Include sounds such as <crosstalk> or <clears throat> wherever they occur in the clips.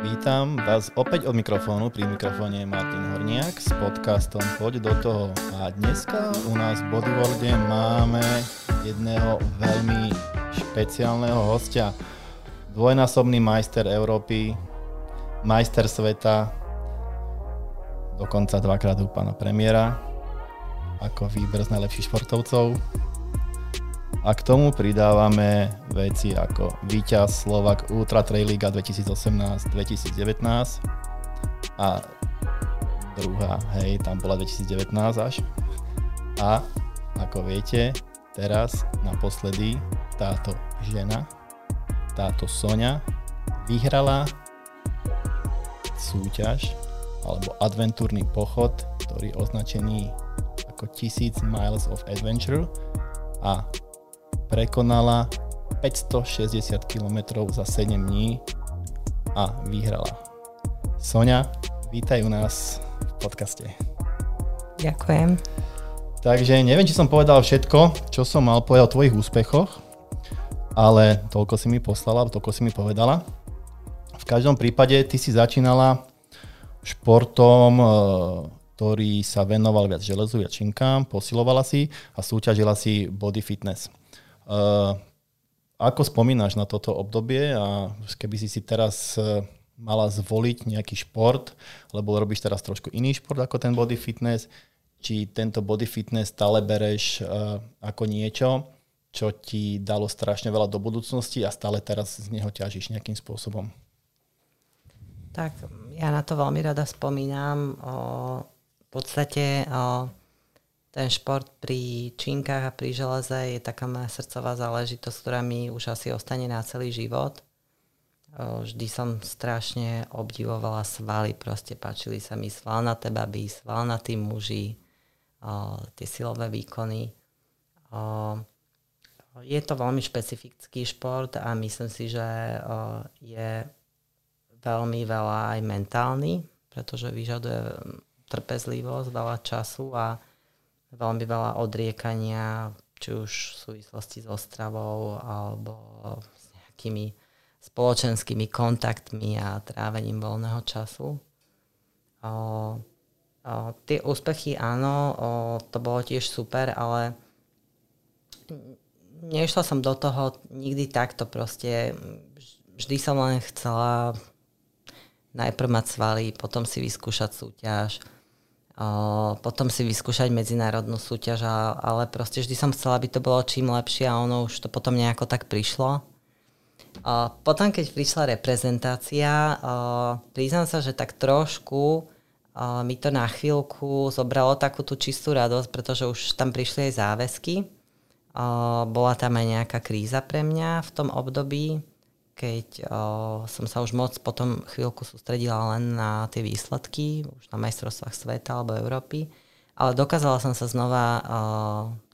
Vítam vás opäť od mikrofónu. Pri mikrofóne je Martin Horniak s podcastom Poď do toho. A dneska u nás v Bodyworlde máme jedného veľmi špeciálneho hostia. Dvojnásobný majster Európy, majster sveta, dokonca dvakrát u pána premiéra, ako výber z najlepších športovcov. A k tomu pridávame veci ako víťaz Slovak Ultra Trail Liga 2018-2019 a druhá, hej, tam bola 2019 až. A ako viete, teraz naposledy táto žena, táto Sonia vyhrala súťaž alebo adventúrny pochod, ktorý označený ako 1000 Miles of Adventure a prekonala 560 km za 7 dní a vyhrala. Sonia, vítaj u nás v podcaste. Ďakujem. Takže neviem, či som povedal všetko, čo som mal povedať o tvojich úspechoch, ale toľko si mi poslala, toľko si mi povedala. V každom prípade ty si začínala športom, e, ktorý sa venoval viac železu, viac činkám, posilovala si a súťažila si body fitness. Uh, ako spomínaš na toto obdobie a keby si si teraz uh, mala zvoliť nejaký šport, lebo robíš teraz trošku iný šport ako ten body fitness, či tento body fitness stále bereš uh, ako niečo, čo ti dalo strašne veľa do budúcnosti a stále teraz z neho ťažíš nejakým spôsobom? Tak ja na to veľmi rada spomínam. O, v podstate o, ten šport pri činkách a pri železe je taká moja srdcová záležitosť, ktorá mi už asi ostane na celý život. Vždy som strašne obdivovala svaly, proste páčili sa mi svalnaté baby, svalnatí muži, tie silové výkony. Je to veľmi špecifický šport a myslím si, že je veľmi veľa aj mentálny, pretože vyžaduje trpezlivosť, veľa času a veľmi veľa odriekania, či už v súvislosti s ostravou alebo s nejakými spoločenskými kontaktmi a trávením voľného času. O, o, tie úspechy áno, o, to bolo tiež super, ale nešla som do toho nikdy takto proste. Vždy som len chcela najprv mať svaly, potom si vyskúšať súťaž, potom si vyskúšať medzinárodnú súťaž, ale proste vždy som chcela, aby to bolo čím lepšie a ono už to potom nejako tak prišlo. Potom, keď prišla reprezentácia, priznám sa, že tak trošku mi to na chvíľku zobralo takú tú čistú radosť, pretože už tam prišli aj záväzky. Bola tam aj nejaká kríza pre mňa v tom období, keď o, som sa už moc potom chvíľku sústredila len na tie výsledky, už na majstrovstvách sveta alebo Európy, ale dokázala som sa znova o,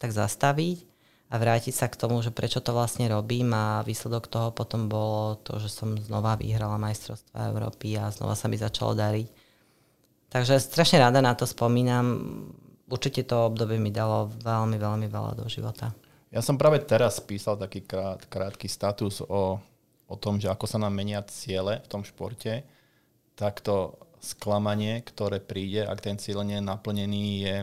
tak zastaviť a vrátiť sa k tomu, že prečo to vlastne robím a výsledok toho potom bolo to, že som znova vyhrala majstrovstvá Európy a znova sa mi začalo dariť. Takže strašne rada na to spomínam. Určite to obdobie mi dalo veľmi, veľmi veľa do života. Ja som práve teraz písal taký krát, krátky status o o tom, že ako sa nám menia ciele v tom športe, tak to sklamanie, ktoré príde, ak ten cieľ nie je naplnený, je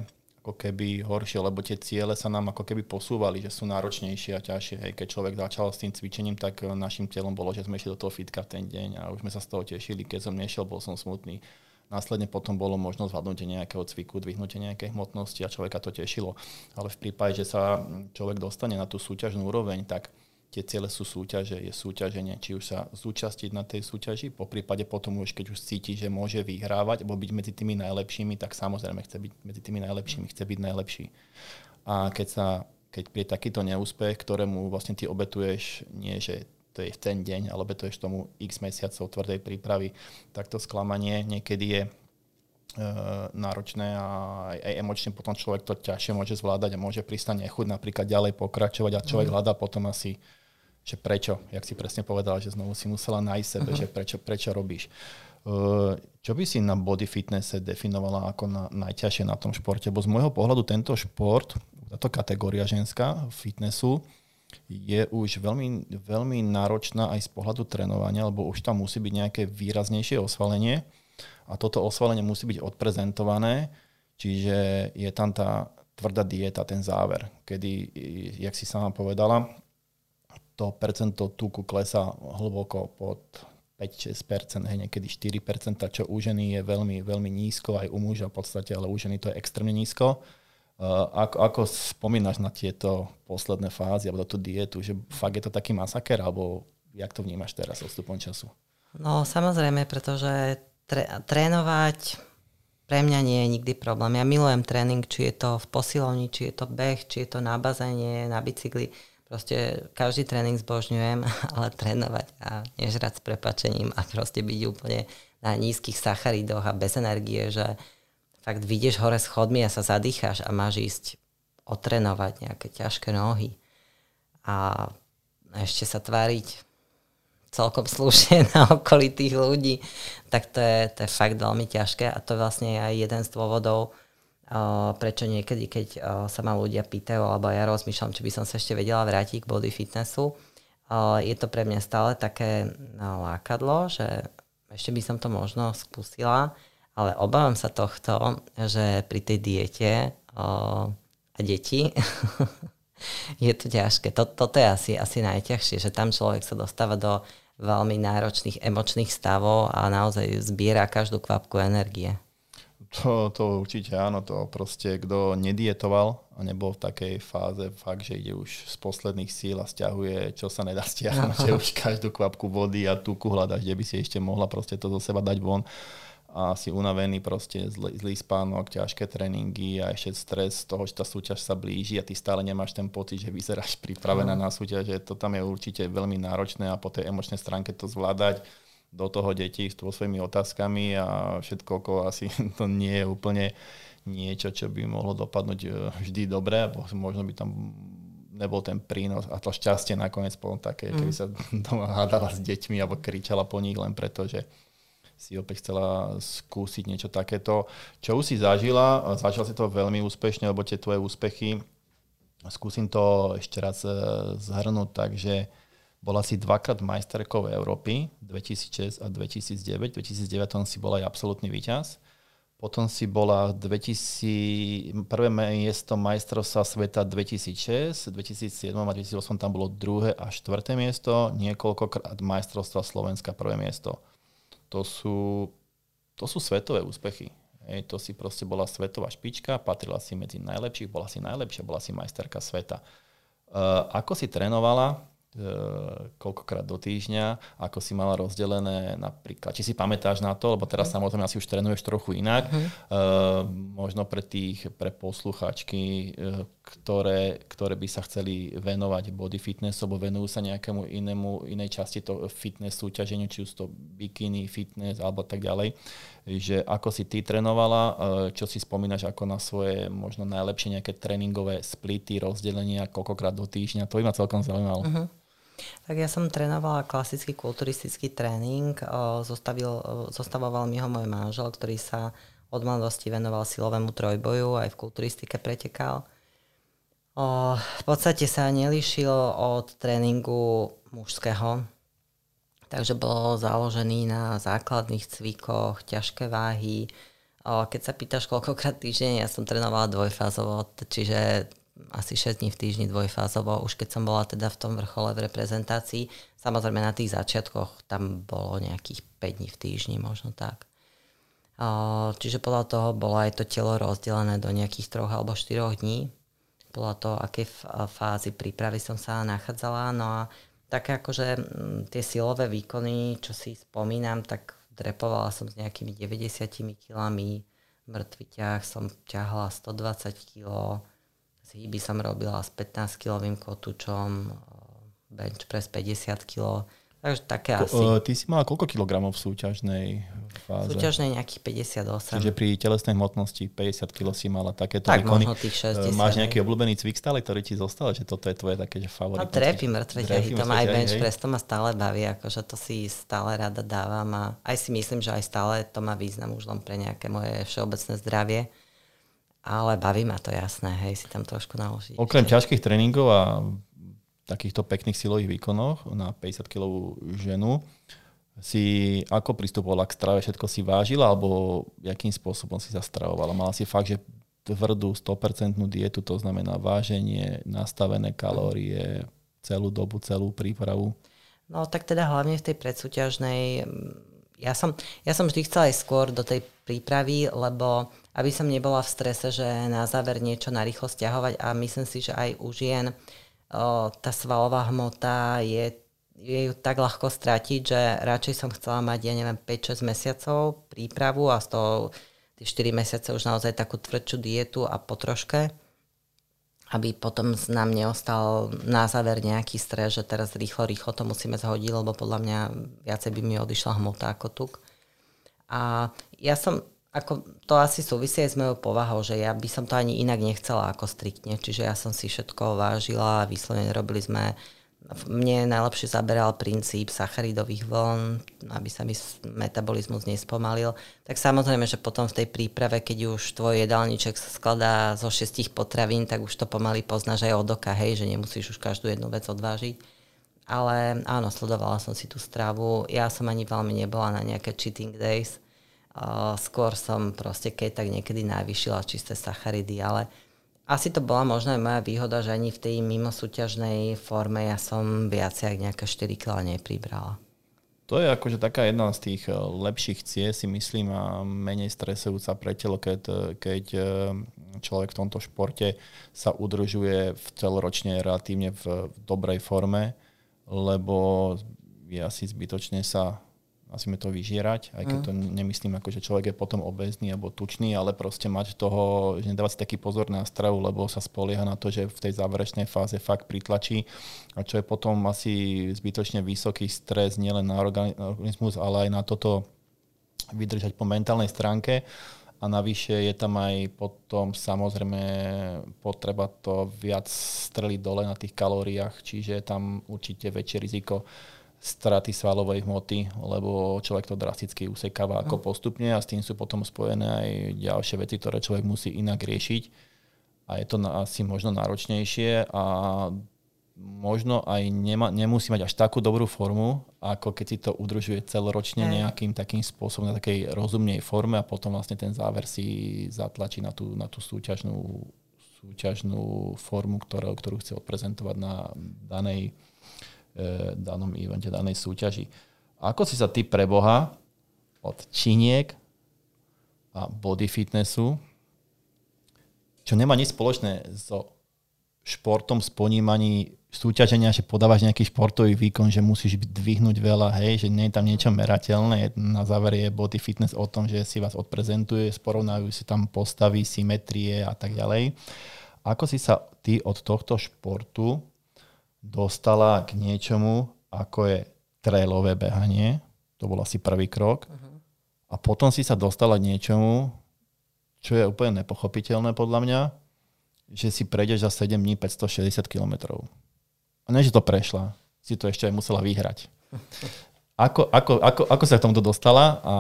ako keby horšie, lebo tie ciele sa nám ako keby posúvali, že sú náročnejšie a ťažšie. Hej, keď človek začal s tým cvičením, tak našim cieľom bolo, že sme išli do toho fitka ten deň a už sme sa z toho tešili. Keď som nešiel, bol som smutný. Následne potom bolo možnosť zvládnutie nejakého cviku, dvihnutie nejakej hmotnosti a človeka to tešilo. Ale v prípade, že sa človek dostane na tú súťažnú úroveň, tak tie ciele sú súťaže, je súťaženie, či už sa zúčastiť na tej súťaži, po prípade potom už, keď už cíti, že môže vyhrávať, alebo byť medzi tými najlepšími, tak samozrejme chce byť medzi tými najlepšími, chce byť najlepší. A keď sa keď príde takýto neúspech, ktorému vlastne ty obetuješ, nie že to je v ten deň, ale obetuješ tomu x mesiacov tvrdej prípravy, tak to sklamanie niekedy je e, náročné a aj, aj emočne potom človek to ťažšie môže zvládať a môže pristať nechuť napríklad ďalej pokračovať a človek mm. hľadá potom asi že prečo, jak si presne povedala, že znovu si musela nájsť sebe, uh-huh. že prečo, prečo robíš. Čo by si na body fitnesse definovala ako na, najťažšie na tom športe? Bo z môjho pohľadu tento šport, táto kategória ženská fitnessu, je už veľmi, veľmi náročná aj z pohľadu trénovania, lebo už tam musí byť nejaké výraznejšie osvalenie a toto osvalenie musí byť odprezentované, čiže je tam tá tvrdá dieta, ten záver, kedy, jak si sama povedala, to percento tuku klesá hlboko pod 5-6%, hej, niekedy 4%, čo u ženy je veľmi, veľmi nízko, aj u muža v podstate, ale u ženy to je extrémne nízko. Uh, ako, ako spomínaš na tieto posledné fázy alebo tú dietu, že fakt je to taký masaker, alebo jak to vnímaš teraz odstupom času? No samozrejme, pretože tre- trénovať pre mňa nie je nikdy problém. Ja milujem tréning, či je to v posilovni, či je to beh, či je to na bazéne, na bicykli Proste každý tréning zbožňujem, <laughs> ale trénovať a nežrať s prepačením a proste byť úplne na nízkych sacharidoch a bez energie, že fakt vyjdeš hore schodmi a sa zadýcháš a máš ísť otrénovať nejaké ťažké nohy a ešte sa tváriť celkom slušne <laughs> na okolitých ľudí, tak to je, to je fakt veľmi ťažké a to vlastne je aj jeden z dôvodov, prečo niekedy, keď sa ma ľudia pýtajú, alebo ja rozmýšľam, či by som sa ešte vedela vrátiť k body fitnessu, je to pre mňa stále také lákadlo, že ešte by som to možno skúsila, ale obávam sa tohto, že pri tej diete a deti <laughs> je to ťažké. Toto je asi, asi najťažšie, že tam človek sa dostáva do veľmi náročných emočných stavov a naozaj zbiera každú kvapku energie. To, to určite áno, to proste, kto nedietoval a nebol v takej fáze fakt, že ide už z posledných síl a stiahuje, čo sa nedá stiahnuť, že <laughs> už každú kvapku vody a tuku hľadaš, kde by si ešte mohla proste to zo seba dať von. A si unavený, proste zlý, zlý spánok, ťažké tréningy a ešte stres z toho, že tá súťaž sa blíži a ty stále nemáš ten pocit, že vyzeráš pripravená na súťaž, že to tam je určite veľmi náročné a po tej emočnej stránke to zvládať do toho deti s svojimi otázkami a všetko okolo asi <laughs> to nie je úplne niečo, čo by mohlo dopadnúť e, vždy dobre, možno by tam nebol ten prínos a to šťastie nakoniec bolo také, mm. keby sa <laughs> doma hádala s deťmi alebo kričala po nich len preto, že si opäť chcela skúsiť niečo takéto. Čo už si zažila, zažila si to veľmi úspešne, lebo tie tvoje úspechy, skúsim to ešte raz e, zhrnúť, takže bola si dvakrát majsterkou Európy, 2006 a 2009. 2009 si bola aj absolútny víťaz. Potom si bola 2000, prvé miesto majstrovstva sveta 2006, 2007 a 2008 tam bolo druhé a štvrté miesto, niekoľkokrát majstrovstva Slovenska prvé miesto. To sú, to sú svetové úspechy. Hej, to si proste bola svetová špička, patrila si medzi najlepších, bola si najlepšia, bola si majsterka sveta. Uh, ako si trénovala? E, koľkokrát do týždňa, ako si mala rozdelené napríklad, či si pamätáš na to, lebo teraz mhm. samozrejme asi už trénuješ trochu inak, uh-huh. uh, možno pre tých, pre posluchačky, uh, ktoré, ktoré by sa chceli venovať body fitness, alebo venujú sa nejakému inému, inej časti to fitness súťaženiu, či už to bikini, fitness alebo tak ďalej, že ako si ty trénovala, uh, čo si spomínaš ako na svoje možno najlepšie nejaké tréningové splity, rozdelenia, koľkokrát do týždňa, to by ma celkom zaujímalo. Uh-huh. Tak ja som trénovala klasický kulturistický tréning. Zostavil, zostavoval mi ho môj manžel, ktorý sa od mladosti venoval silovému trojboju, aj v kulturistike pretekal. O, v podstate sa nelišil od tréningu mužského, takže bol založený na základných cvikoch, ťažké váhy. O, keď sa pýtaš koľkokrát týždeň, ja som trénovala dvojfázovo, čiže asi 6 dní v týždni dvojfázovo, už keď som bola teda v tom vrchole v reprezentácii. Samozrejme na tých začiatkoch tam bolo nejakých 5 dní v týždni, možno tak. Čiže podľa toho bolo aj to telo rozdelené do nejakých troch alebo štyroch dní. Podľa toho, aké fázy prípravy som sa nachádzala. No a také akože tie silové výkony, čo si spomínam, tak drepovala som s nejakými 90 kilami, mŕtvy ťah som ťahla 120 kg, hýby som robila s 15-kilovým kotúčom, bench press 50 kg, takže také Ko, asi. Uh, ty si mala koľko kilogramov v súťažnej fáze? Súťažnej nejakých 58. Čiže pri telesnej hmotnosti 50 kg si mala takéto tak, výkony. tých 60. Máš nejaký obľúbený cvik stále, ktorý ti zostal, že toto je tvoje také, že favorit? A trepy mŕtve ťahy, to má aj bench press, to ma stále baví, akože to si stále rada dávam a aj si myslím, že aj stále to má význam už len pre nejaké moje všeobecné zdravie ale baví ma to jasné, hej, si tam trošku naložiť. Okrem ťažkých tréningov a takýchto pekných silových výkonoch na 50 kg ženu si ako pristupovala k strave, všetko si vážila, alebo jakým spôsobom si sa stravovala? Mala si fakt, že tvrdú 100% dietu, to znamená váženie, nastavené kalórie, celú dobu, celú prípravu? No tak teda hlavne v tej predsúťažnej, ja som, ja som vždy chcela aj skôr do tej prípravy, lebo aby som nebola v strese, že na záver niečo narýchlo stiahovať a myslím si, že aj u žien o, tá svalová hmota je je ju tak ľahko stratiť, že radšej som chcela mať, ja neviem, 5-6 mesiacov prípravu a z toho tie 4 mesiace už naozaj takú tvrdšiu dietu a potroške, aby potom nám neostal na záver nejaký stres, že teraz rýchlo, rýchlo to musíme zhodiť, lebo podľa mňa viacej by mi odišla hmota ako tuk. A ja som, ako to asi súvisí aj s mojou povahou, že ja by som to ani inak nechcela ako striktne, čiže ja som si všetko vážila a vyslovene robili sme mne najlepšie zaberal princíp sacharidových vln, aby sa mi metabolizmus nespomalil. Tak samozrejme, že potom v tej príprave, keď už tvoj jedálniček sa skladá zo šestich potravín, tak už to pomaly poznáš aj od oka, hej, že nemusíš už každú jednu vec odvážiť. Ale áno, sledovala som si tú stravu. Ja som ani veľmi nebola na nejaké cheating days. Skôr som proste keď tak niekedy najvyšila čisté sacharidy, ale asi to bola možno aj moja výhoda, že ani v tej mimosúťažnej forme ja som viacej ako nejaké 4 kg nepribrala. To je akože taká jedna z tých eh, lepších cie, si myslím, a menej stresujúca pre telo, keď, eh, keď eh, človek v tomto športe sa udržuje v celoročne relatívne v, v dobrej forme, lebo je asi zbytočne sa musíme to vyžierať, aj keď mm. to nemyslím ako, že človek je potom obezný alebo tučný, ale proste mať toho, že nedávať si taký pozor na stravu, lebo sa spolieha na to, že v tej záverečnej fáze fakt pritlačí a čo je potom asi zbytočne vysoký stres nielen na organizmus, ale aj na toto vydržať po mentálnej stránke a navyše je tam aj potom samozrejme potreba to viac streliť dole na tých kalóriách, čiže je tam určite väčšie riziko straty svalovej hmoty, lebo človek to drasticky usekáva ako postupne a s tým sú potom spojené aj ďalšie veci, ktoré človek musí inak riešiť. A je to asi možno náročnejšie a možno aj nema, nemusí mať až takú dobrú formu, ako keď si to udržuje celoročne nejakým takým spôsobom, na takej rozumnej forme a potom vlastne ten záver si zatlačí na tú, na tú súťažnú, súťažnú formu, ktorú, ktorú chce odprezentovať na danej danom evente, danej súťaži. Ako si sa ty pre od činiek a body fitnessu, čo nemá nič spoločné so športom, s ponímaní súťaženia, že podávaš nejaký športový výkon, že musíš dvihnúť veľa, hej, že nie je tam niečo merateľné. Na záver je body fitness o tom, že si vás odprezentuje, sporovnajú si tam postavy, symetrie a tak ďalej. Ako si sa ty od tohto športu dostala k niečomu, ako je trailové behanie. To bol asi prvý krok. Uh-huh. A potom si sa dostala k niečomu, čo je úplne nepochopiteľné podľa mňa, že si prejdeš za 7 dní 560 km. A ne, že to prešla, si to ešte aj musela vyhrať. Ako, ako, ako, ako sa k tomuto dostala a,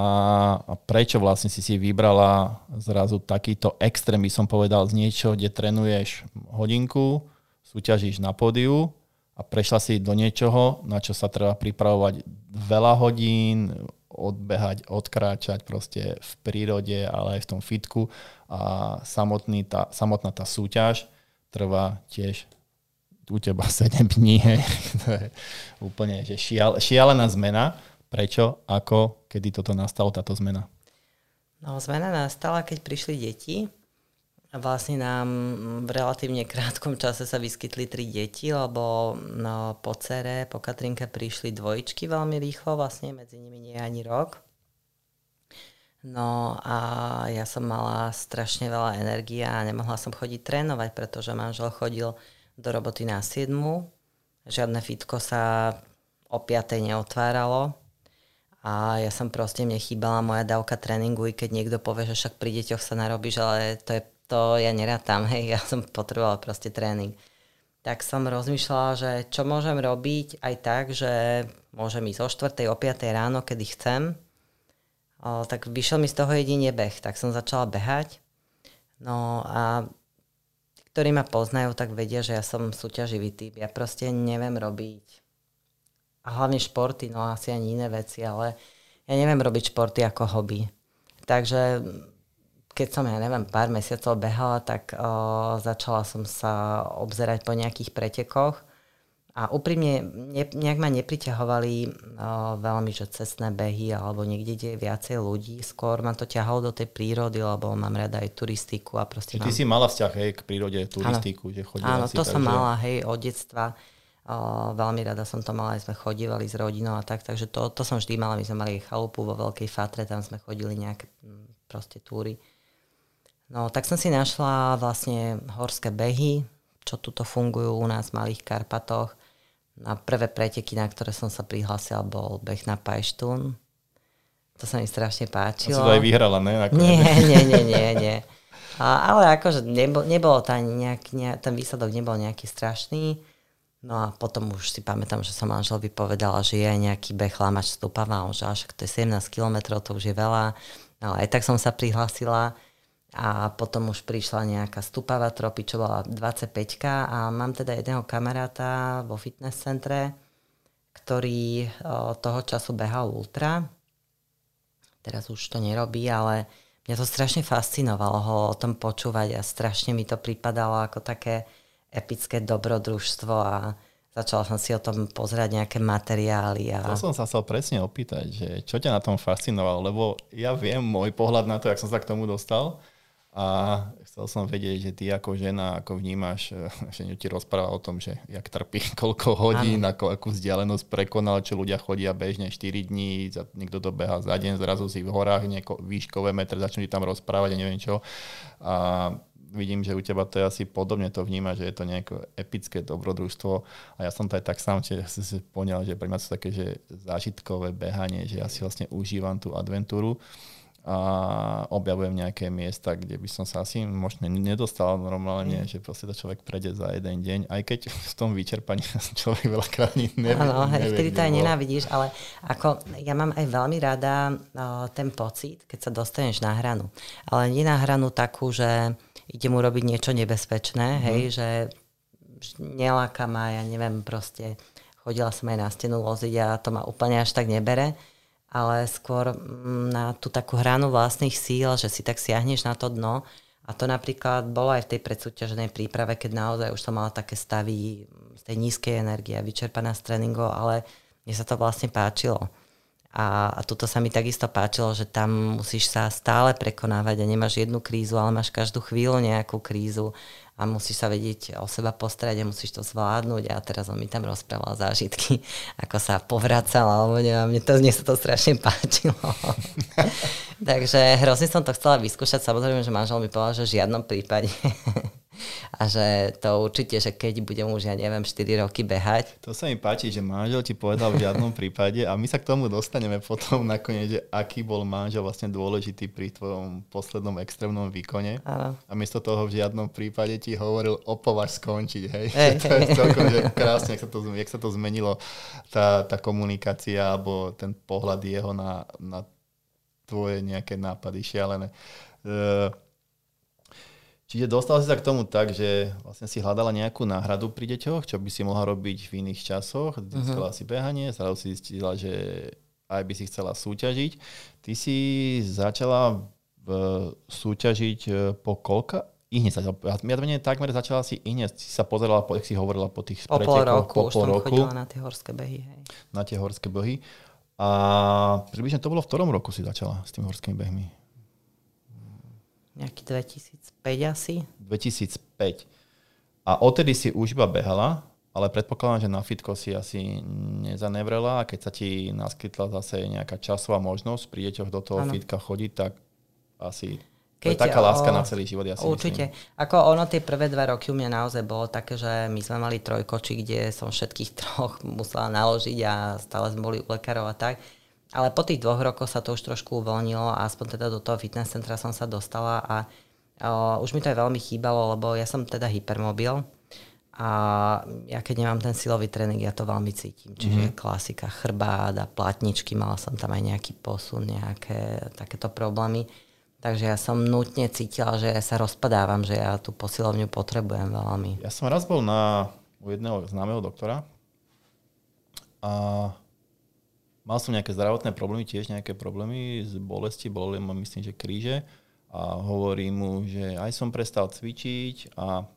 a prečo vlastne si si vybrala zrazu takýto extrém, by som povedal, z niečo, kde trénuješ hodinku, súťažíš na pódiu a prešla si do niečoho, na čo sa treba pripravovať veľa hodín, odbehať, odkráčať proste v prírode, ale aj v tom fitku a samotný tá, samotná tá súťaž trvá tiež u teba 7 dní. Hej. <laughs> to je úplne že šial, šialená zmena. Prečo, ako, kedy toto nastalo, táto zmena? No, zmena nastala, keď prišli deti Vlastne nám v relatívne krátkom čase sa vyskytli tri deti, lebo no, po cere, po Katrinke prišli dvojičky veľmi rýchlo, vlastne medzi nimi nie ani rok. No a ja som mala strašne veľa energie a nemohla som chodiť trénovať, pretože manžel chodil do roboty na 7. Žiadne fitko sa o 5. neotváralo. A ja som proste, mne chýbala moja dávka tréningu, i keď niekto povie, že však pri deťoch sa narobíš, ale to je to ja nerátam, <laughs> hej, ja som potrebovala proste tréning. Tak som rozmýšľala, že čo môžem robiť aj tak, že môžem ísť o 4. o 5. ráno, kedy chcem. O, tak vyšiel mi z toho jedine beh, tak som začala behať. No a ktorí ma poznajú, tak vedia, že ja som súťaživý typ. Ja proste neviem robiť a hlavne športy, no asi ani iné veci, ale ja neviem robiť športy ako hobby. Takže keď som, ja neviem, pár mesiacov behala, tak o, začala som sa obzerať po nejakých pretekoch a úprimne ne, nejak ma nepriťahovali o, veľmi, že cestné behy alebo niekde, kde je viacej ľudí. Skôr ma to ťahalo do tej prírody, lebo mám rada aj turistiku a proste Ty mám... si mala vzťah hej, k prírode, turistiku, áno. že chodila Áno, si, to takže... som mala, hej, od detstva. O, veľmi rada som to mala, aj sme chodívali s rodinou a tak, takže to, to som vždy mala. My sme mali chalupu vo Veľkej Fatre, tam sme chodili nejaké proste túry. No, tak som si našla vlastne horské behy, čo tuto fungujú u nás v Malých Karpatoch. Na prvé preteky, na ktoré som sa prihlásila, bol beh na Pajštún. To sa mi strašne páčilo. A si to aj vyhrala, ne? Nakoniec. Nie, nie, nie, nie, nie. A, ale akože nebol, nebolo to ani nejak, ne, ten výsledok nebol nejaký strašný. No a potom už si pamätám, že som manželovi povedala, že je nejaký beh Lamač Stupava, že až to je 17 km, to už je veľa. Ale aj tak som sa prihlásila a potom už prišla nejaká stupavá tropy, čo bola 25 a mám teda jedného kamaráta vo fitness centre, ktorý o, toho času behal ultra. Teraz už to nerobí, ale mňa to strašne fascinovalo ho o tom počúvať a strašne mi to pripadalo ako také epické dobrodružstvo a začala som si o tom pozerať nejaké materiály. A... To som sa chcel presne opýtať, že čo ťa na tom fascinovalo, lebo ja viem môj pohľad na to, jak som sa k tomu dostal, a chcel som vedieť, že ty ako žena, ako vnímaš, že ti rozpráva o tom, že jak trpí, <laughs> koľko hodín, ano. ako, akú vzdialenosť prekonal, čo ľudia chodia bežne 4 dní, niekto to beha za deň, zrazu si v horách nieko, výškové metre, začnú ti tam rozprávať a neviem čo. A vidím, že u teba to je asi podobne, to vníma, že je to nejaké epické dobrodružstvo a ja som to aj tak sám si poňal, že pre mňa to také, že zážitkové behanie, že ja si vlastne užívam tú adventúru a objavujem nejaké miesta, kde by som sa asi možno nedostal normálne, mm. že proste to človek prejde za jeden deň, aj keď v tom vyčerpaní <laughs> človek veľakrát nevie. Áno, vtedy to aj nenávidíš, ale ako ja mám aj veľmi rada uh, ten pocit, keď sa dostaneš na hranu. Ale nie na hranu takú, že ide mu robiť niečo nebezpečné, mm. hej, že neláka ma, ja neviem, proste chodila som aj na stenu loziť a to ma úplne až tak nebere ale skôr mm, na tú takú hranu vlastných síl, že si tak siahneš na to dno. A to napríklad bolo aj v tej predsúťaženej príprave, keď naozaj už som mala také stavy z tej nízkej energie, vyčerpaná z tréningov, ale mne sa to vlastne páčilo. A, a tuto sa mi takisto páčilo, že tam musíš sa stále prekonávať a nemáš jednu krízu, ale máš každú chvíľu nejakú krízu a musíš sa vedieť o seba postarať a musíš to zvládnuť. A teraz on mi tam rozprával zážitky, ako sa povracal, alebo neviem, mne, to, mne sa to strašne páčilo. <laughs> Takže hrozne som to chcela vyskúšať. Samozrejme, že manžel mi povedal, že v žiadnom prípade a že to určite, že keď budem už, ja neviem, 4 roky behať. To sa mi páči, že manžel ti povedal v žiadnom <laughs> prípade a my sa k tomu dostaneme potom nakoniec, že aký bol manžel vlastne dôležitý pri tvojom poslednom extrémnom výkone. Áno. A miesto toho v žiadnom prípade ti hovoril opovaž skončiť, hej. Hey, <laughs> to je celkom, že krásne, jak sa to, jak sa to zmenilo, tá, tá komunikácia alebo ten pohľad jeho na, na tvoje nejaké nápady šialené. Uh, Čiže dostal si sa k tomu tak, že vlastne si hľadala nejakú náhradu pri deťoch, čo by si mohla robiť v iných časoch. Zistila uh-huh. si behanie, zrazu si zistila, že aj by si chcela súťažiť. Ty si začala v, súťažiť e, po koľka? I hneď začala, ja menej takmer začala si i hneď si sa pozerala, po, si hovorila po tých po pol roku, po pol roku. chodila na tie horské behy. Hej. Na tie horské behy. A približne to bolo v ktorom roku si začala s tými horskými behmi? Nejaký 2005 asi. 2005. A odtedy si už iba behala, ale predpokladám, že na fitko si asi nezanevrela a keď sa ti naskytla zase nejaká časová možnosť pri deťoch do toho ano. fitka chodiť, tak asi keď, to je taká láska o, na celý život, ja si Určite. Myslím. Ako ono tie prvé dva roky u mňa naozaj bolo také, že my sme mali trojkoči, kde som všetkých <laughs> troch musela naložiť a stále sme boli u lekárov a tak. Ale po tých dvoch rokoch sa to už trošku uvoľnilo a aspoň teda do toho fitness centra som sa dostala a uh, už mi to aj veľmi chýbalo, lebo ja som teda hypermobil a ja keď nemám ten silový tréning, ja to veľmi cítim. Čiže mm-hmm. klasika, chrbát a platničky, mala som tam aj nejaký posun, nejaké takéto problémy. Takže ja som nutne cítila, že ja sa rozpadávam, že ja tú posilovňu potrebujem veľmi. Ja som raz bol na, u jedného známeho doktora a mal som nejaké zdravotné problémy, tiež nejaké problémy z bolesti, boleli ma myslím, že kríže a hovorí mu, že aj som prestal cvičiť a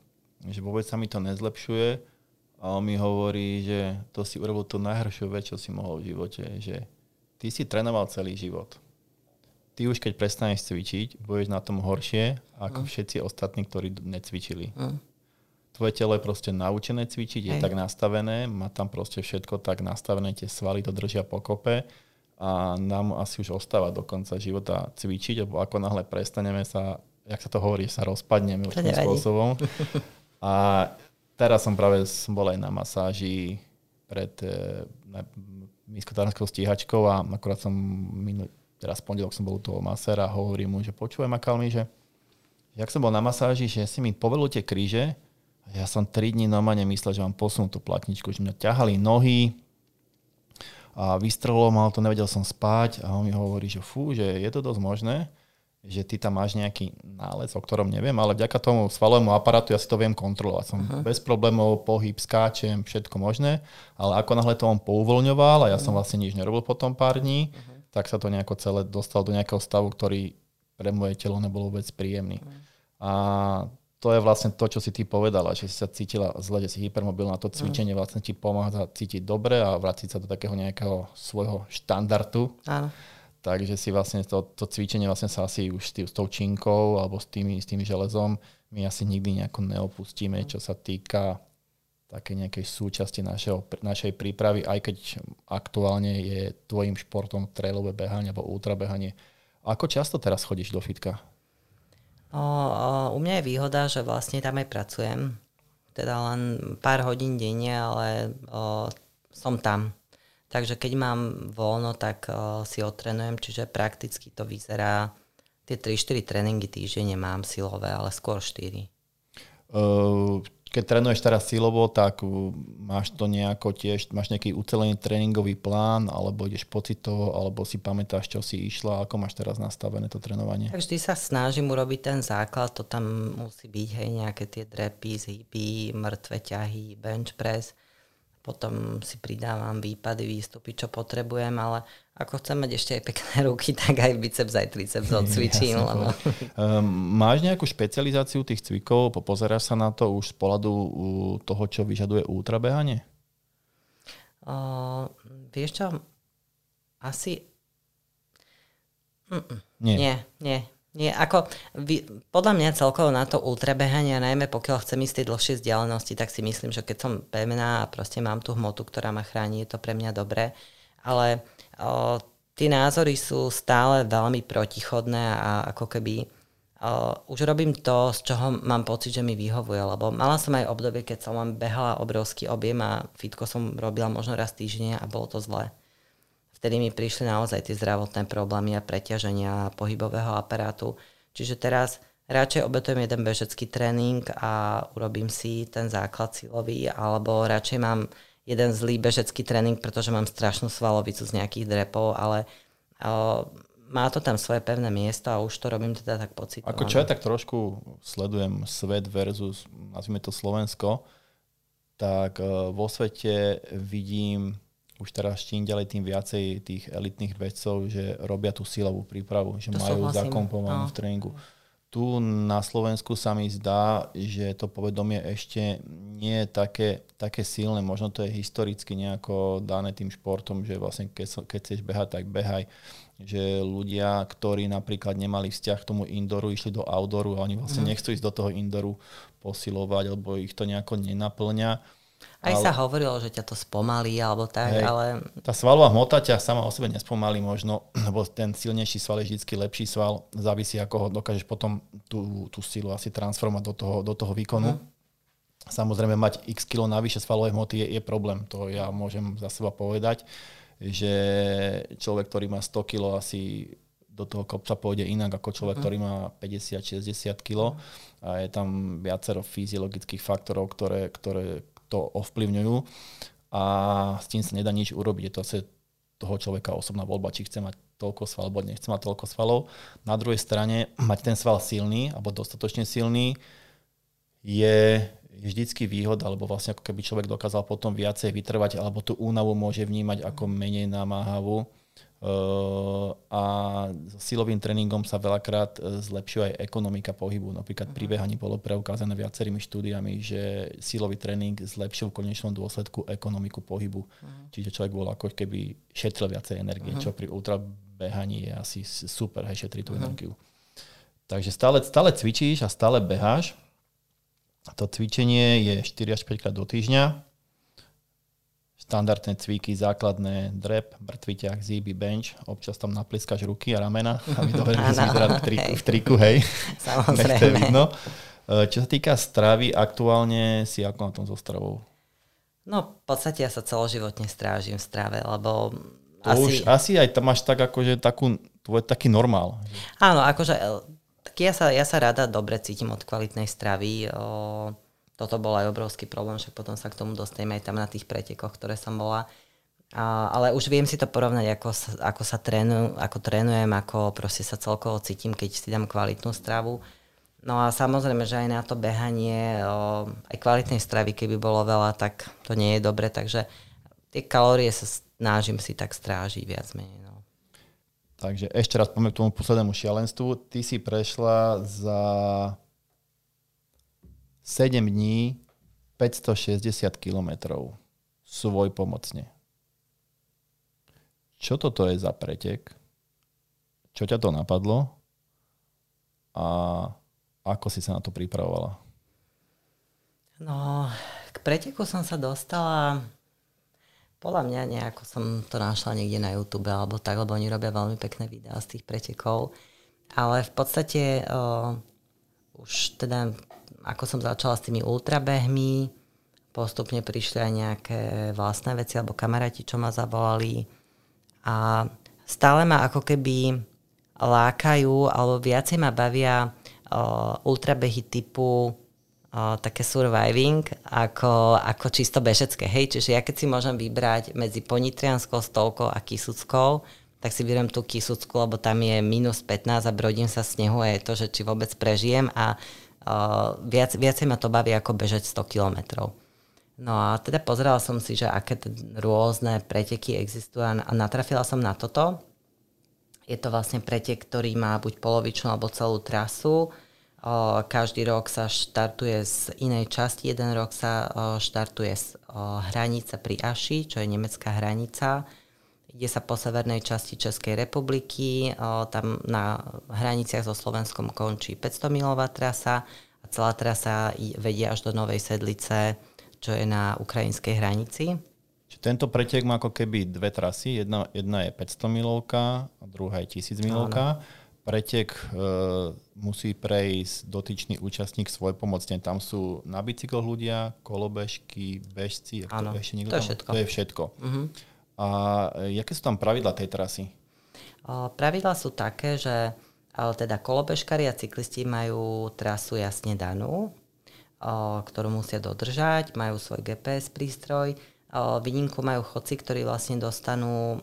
že vôbec sa mi to nezlepšuje a on mi hovorí, že to si urobil tú najhoršiu vec, čo si mohol v živote, že ty si trénoval celý život ty už keď prestaneš cvičiť, budeš na tom horšie ako mm. všetci ostatní, ktorí necvičili. Mm. Tvoje telo je proste naučené cvičiť, je Hej. tak nastavené, má tam proste všetko tak nastavené, tie svaly to držia pokope a nám asi už ostáva do konca života cvičiť, lebo ako náhle prestaneme sa, jak sa to hovorí, sa rozpadneme určitým spôsobom. A teraz som práve som bol aj na masáži pred e, nízkotárskou stíhačkou a akurát som minulý, teraz pondelok som bol u toho masera a hovorím mu, že počúvaj Makalmi, že jak som bol na masáži, že si mi povedal tie kríže, ja som 3 dní normálne myslel, že mám posunúť tú platničku, že mňa ťahali nohy a vystrelo mal to, nevedel som spať a on mi hovorí, že fú, že je to dosť možné, že ty tam máš nejaký nález, o ktorom neviem, ale vďaka tomu svalovému aparátu ja si to viem kontrolovať. Som uh-huh. bez problémov, pohyb, skáčem, všetko možné, ale ako náhle to on pouvoľňoval a ja som vlastne nič nerobil potom pár dní, uh-huh tak sa to nejako celé dostal do nejakého stavu, ktorý pre moje telo nebol vôbec príjemný. Mm. A to je vlastne to, čo si ty povedala, že si sa cítila zle, že si hypermobilná. To cvičenie mm. vlastne ti pomáha cítiť dobre a vrátiť sa do takého nejakého svojho štandardu. Áno. Takže si vlastne to, to cvičenie vlastne sa asi už s, tý, s tou činkou alebo s, tými, s tým železom my asi nikdy nejako neopustíme, čo sa týka také nejakej súčasti našeho, našej prípravy, aj keď aktuálne je tvojim športom trailové behanie alebo ultrabehanie. Ako často teraz chodíš do fitka? O, o, u mňa je výhoda, že vlastne tam aj pracujem. Teda len pár hodín denne, ale o, som tam. Takže keď mám voľno, tak o, si otrenujem, čiže prakticky to vyzerá. Tie 3-4 tréningy týždenne mám silové, ale skôr 4. Uh, keď trénuješ teraz silovo, tak máš to nejako tiež, máš nejaký ucelený tréningový plán, alebo ideš pocitovo, alebo si pamätáš, čo si išla, ako máš teraz nastavené to trénovanie? Tak vždy sa snažím urobiť ten základ, to tam musí byť, hej, nejaké tie drepy, zhyby, mŕtve ťahy, bench press potom si pridávam výpady, výstupy, čo potrebujem, ale ako chcem mať ešte aj pekné <laughs> ruky, tak aj biceps, aj triceps <laughs> odcvičím. Lebo... Um, máš nejakú špecializáciu tých cvikov? Pozeráš sa na to už z pohľadu toho, čo vyžaduje ultrabehanie? Uh, vieš čo? Asi... Mm-mm. Nie. Nie, nie. Nie, ako, vy, podľa mňa celkovo na to ultrabehanie, najmä pokiaľ chcem ísť tej dlhšie vzdialenosti, tak si myslím, že keď som pevná a proste mám tú hmotu, ktorá ma chráni, je to pre mňa dobré. Ale o, tie názory sú stále veľmi protichodné a ako keby o, už robím to, z čoho mám pocit, že mi vyhovuje, lebo mala som aj obdobie, keď som len behala obrovský objem a fitko som robila možno raz týždenne a bolo to zlé vtedy mi prišli naozaj tie zdravotné problémy a preťaženia pohybového aparátu. Čiže teraz radšej obetujem jeden bežecký tréning a urobím si ten základ silový, alebo radšej mám jeden zlý bežecký tréning, pretože mám strašnú svalovicu z nejakých drepov, ale o, má to tam svoje pevné miesto a už to robím teda tak pocitovo. Ako čo ja tak trošku sledujem svet versus, nazvime to Slovensko, tak vo svete vidím už teraz čím ďalej, tým viacej tých elitných vedcov, že robia tú silovú prípravu, že to majú zakomponovanú no. v tréningu. Tu na Slovensku sa mi zdá, že to povedomie ešte nie je také, také silné. Možno to je historicky nejako dané tým športom, že vlastne keď, keď chceš behať, tak behaj. Že ľudia, ktorí napríklad nemali vzťah k tomu indoru, išli do outdoru a oni vlastne mm. nechcú ísť do toho indoru posilovať, alebo ich to nejako nenaplňa aj ale... sa hovorilo, že ťa to spomalí alebo tak, hej, ale... Tá svalová hmota ťa sama o sebe nespomalí možno, <clears throat> lebo ten silnejší sval je vždy lepší sval, závisí ako ho dokážeš potom tú, tú silu asi transformovať do toho, do toho výkonu. Hmm. Samozrejme mať x kilo navyše svalovej hmoty je, je problém, to ja môžem za seba povedať, že človek, ktorý má 100 kg asi do toho kopca pôjde inak ako človek, uh-huh. ktorý má 50-60 kg a je tam viacero fyziologických faktorov, ktoré, ktoré to ovplyvňujú a s tým sa nedá nič urobiť. Je to asi toho človeka osobná voľba, či chce mať toľko svalov, alebo nechce mať toľko svalov. Na druhej strane, mať ten sval silný, alebo dostatočne silný, je vždycky výhoda, alebo vlastne ako keby človek dokázal potom viacej vytrvať, alebo tú únavu môže vnímať ako menej namáhavú A silovým tréningom sa veľakrát e, zlepšuje aj ekonomika pohybu. Napríklad pri mhm. behaní bolo preukázané viacerými štúdiami, že silový tréning zlepšil v konečnom dôsledku ekonomiku pohybu. Uh-huh. Čiže človek bol ako keby šetril viacej energie, uh-huh. čo pri ultrabehaní je asi super, hej, šetrí tú uh-huh. energiu. Takže stále, stále cvičíš a stále beháš. To cvičenie je 4 až 5 krát do týždňa štandardné cviky, základné drep, mŕtvý ťah, zíby, bench, občas tam napliskaš ruky a ramena, aby dobre vyzerať v, triku, v triku, hej. Samozrejme. vidno. E, čo sa týka stravy, aktuálne si ako na tom so stravou? No, v podstate ja sa celoživotne strážim v strave, lebo to asi... Už, asi aj tam máš tak akože takú, tvoj taký normál. Áno, akože tak ja sa, ja sa rada dobre cítim od kvalitnej stravy. O, toto bol aj obrovský problém, však potom sa k tomu dostaneme aj tam na tých pretekoch, ktoré som bola. A, ale už viem si to porovnať, ako sa, ako sa trénu, ako trénujem, ako proste sa celkovo cítim, keď si dám kvalitnú stravu. No a samozrejme, že aj na to behanie, o, aj kvalitnej stravy, keby bolo veľa, tak to nie je dobre, takže tie kalórie sa snažím si tak strážiť viac menej. No. Takže ešte raz poďme k tomu poslednému šialenstvu. Ty si prešla za 7 dní 560 kilometrov svoj pomocne. Čo toto je za pretek? Čo ťa to napadlo? A ako si sa na to pripravovala? No, k preteku som sa dostala podľa mňa nejako som to našla niekde na YouTube alebo tak, lebo oni robia veľmi pekné videá z tých pretekov. Ale v podstate uh, už teda ako som začala s tými ultrabehmi, postupne prišli aj nejaké vlastné veci alebo kamaráti, čo ma zavolali. A stále ma ako keby lákajú alebo viacej ma bavia uh, ultrabehy typu uh, také surviving ako, ako čisto bežecké. Hej, čiže ja keď si môžem vybrať medzi ponitrianskou stovkou a kisuckou, tak si vyberiem tú kisucku, lebo tam je minus 15 a brodím sa snehu a je to, že či vôbec prežijem a viac, viacej ma to baví ako bežať 100 kilometrov. No a teda pozerala som si, že aké rôzne preteky existujú a natrafila som na toto. Je to vlastne pretek, ktorý má buď polovičnú alebo celú trasu. Uh, každý rok sa štartuje z inej časti. Jeden rok sa uh, štartuje z hranice pri Aši, čo je nemecká hranica ide sa po severnej časti Českej republiky, tam na hraniciach so Slovenskom končí 500 milová trasa a celá trasa vedie až do Novej Sedlice, čo je na ukrajinskej hranici. Čiže tento pretek má ako keby dve trasy. Jedna, jedna je 500 milovka a druhá je 1000 milovka. Pretek e, musí prejsť dotyčný účastník svoj pomocne. Tam sú na bicykloch ľudia, kolobežky, bežci. Ešte to je všetko. To je všetko. Uh-huh. A e, jaké sú tam pravidla tej trasy? Pravidla sú také, že teda kolobežkári a cyklisti majú trasu jasne danú, ktorú musia dodržať, majú svoj GPS prístroj. Výnimku majú chodci, ktorí vlastne dostanú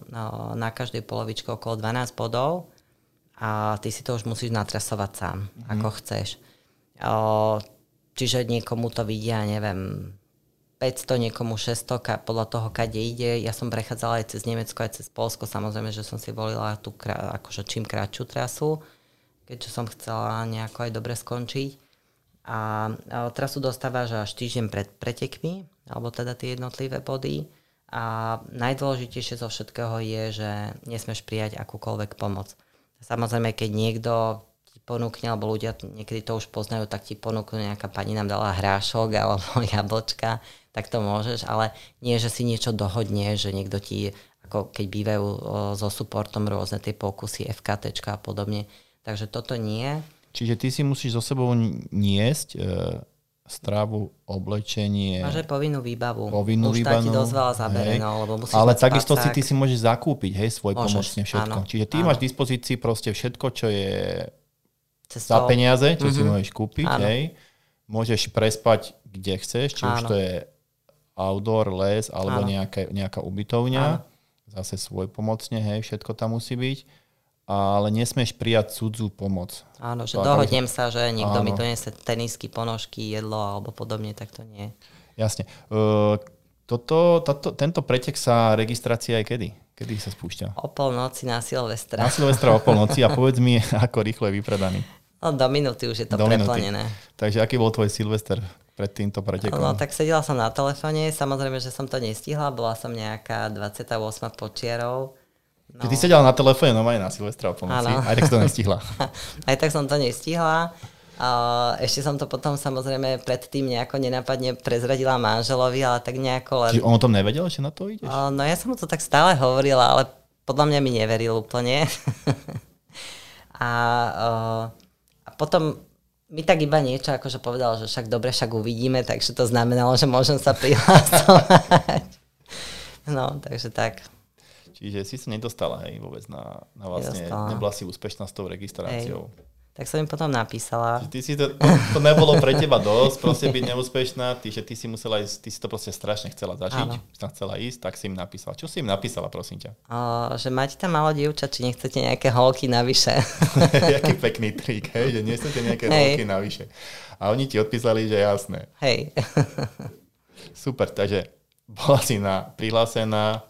na každej polovičke okolo 12 bodov a ty si to už musíš natrasovať sám, mm. ako chceš. Čiže niekomu to vidia, neviem, 500, niekomu 600, podľa toho, kade ide. Ja som prechádzala aj cez Nemecko, aj cez Polsko. Samozrejme, že som si volila tú akože čím kratšiu trasu, keďže som chcela nejako aj dobre skončiť. A, a trasu dostávaš až týždeň pred pretekmi, alebo teda tie jednotlivé body. A najdôležitejšie zo všetkého je, že nesmeš prijať akúkoľvek pomoc. Samozrejme, keď niekto ti ponúkne, alebo ľudia niekedy to už poznajú, tak ti ponúkne nejaká pani nám dala hrášok alebo <laughs> jablčka, tak to môžeš, ale nie, že si niečo dohodne, že niekto ti, ako keď bývajú so supportom rôzne tie pokusy, FKT a podobne. Takže toto nie. Čiže ty si musíš so sebou niesť e, stravu, oblečenie. Máš aj povinnú výbavu. Povinnú Už výbavu. ti dosť veľa zabere, no, lebo musíš Ale takisto si ty si môžeš zakúpiť, hej, svoj môžeš, pomocne všetko. Áno, Čiže ty áno. máš v dispozícii proste všetko, čo je Cestou. za peniaze, čo mm-hmm. si mhm. môžeš kúpiť, áno. hej. Môžeš prespať, kde chceš, či áno. už to je outdoor, les alebo nejaké, nejaká ubytovňa. Áno. zase svoj pomocne, hej, všetko tam musí byť, ale nesmieš prijať cudzú pomoc. Áno, že dohodnem sa, že niekto áno. mi donese tenisky, ponožky, jedlo alebo podobne, tak to nie. Jasne. Uh, toto, toto, tento pretek sa registrácia aj kedy? Kedy sa spúšťa? O polnoci na Silvestra. Na Silvestra o polnoci a povedz mi, <laughs> ako rýchlo je vypredaný. No, do minúty už je to do preplnené. Minúty. Takže aký bol tvoj Silvester pred týmto pretekom? No tak sedela som na telefóne, samozrejme, že som to nestihla, bola som nejaká 28 počiarov. No. Ty sedela na telefóne normálne na Silvestra o pomoci, aj tak to nestihla. <laughs> aj tak som to nestihla. Ešte som to potom samozrejme predtým nejako nenápadne prezradila manželovi, ale tak nejako len... Čiže on o tom nevedel, že na to ideš? No ja som mu to tak stále hovorila, ale podľa mňa mi neveril úplne. <laughs> a potom mi tak iba niečo akože povedal, že však dobre, však uvidíme, takže to znamenalo, že môžem sa prihlásovať. <laughs> no, takže tak. Čiže si sa nedostala, hej, vôbec na, na vlastne, nedostala. nebola si úspešná s tou registráciou. Hej. Tak som im potom napísala. Ty si to, to, to nebolo pre teba dosť, proste byť neúspešná, ty, že ty si musela ísť, ty si to proste strašne chcela zažiť, Áno. chcela ísť, tak si im napísala. Čo si im napísala, prosím ťa? O, že máte tam malo dievča, či nechcete nejaké holky navyše. <laughs> Jaký pekný trik, hej, že nechcete nejaké hej. holky navyše. A oni ti odpísali, že jasné. Hej. <laughs> Super, takže bola si na, prihlásená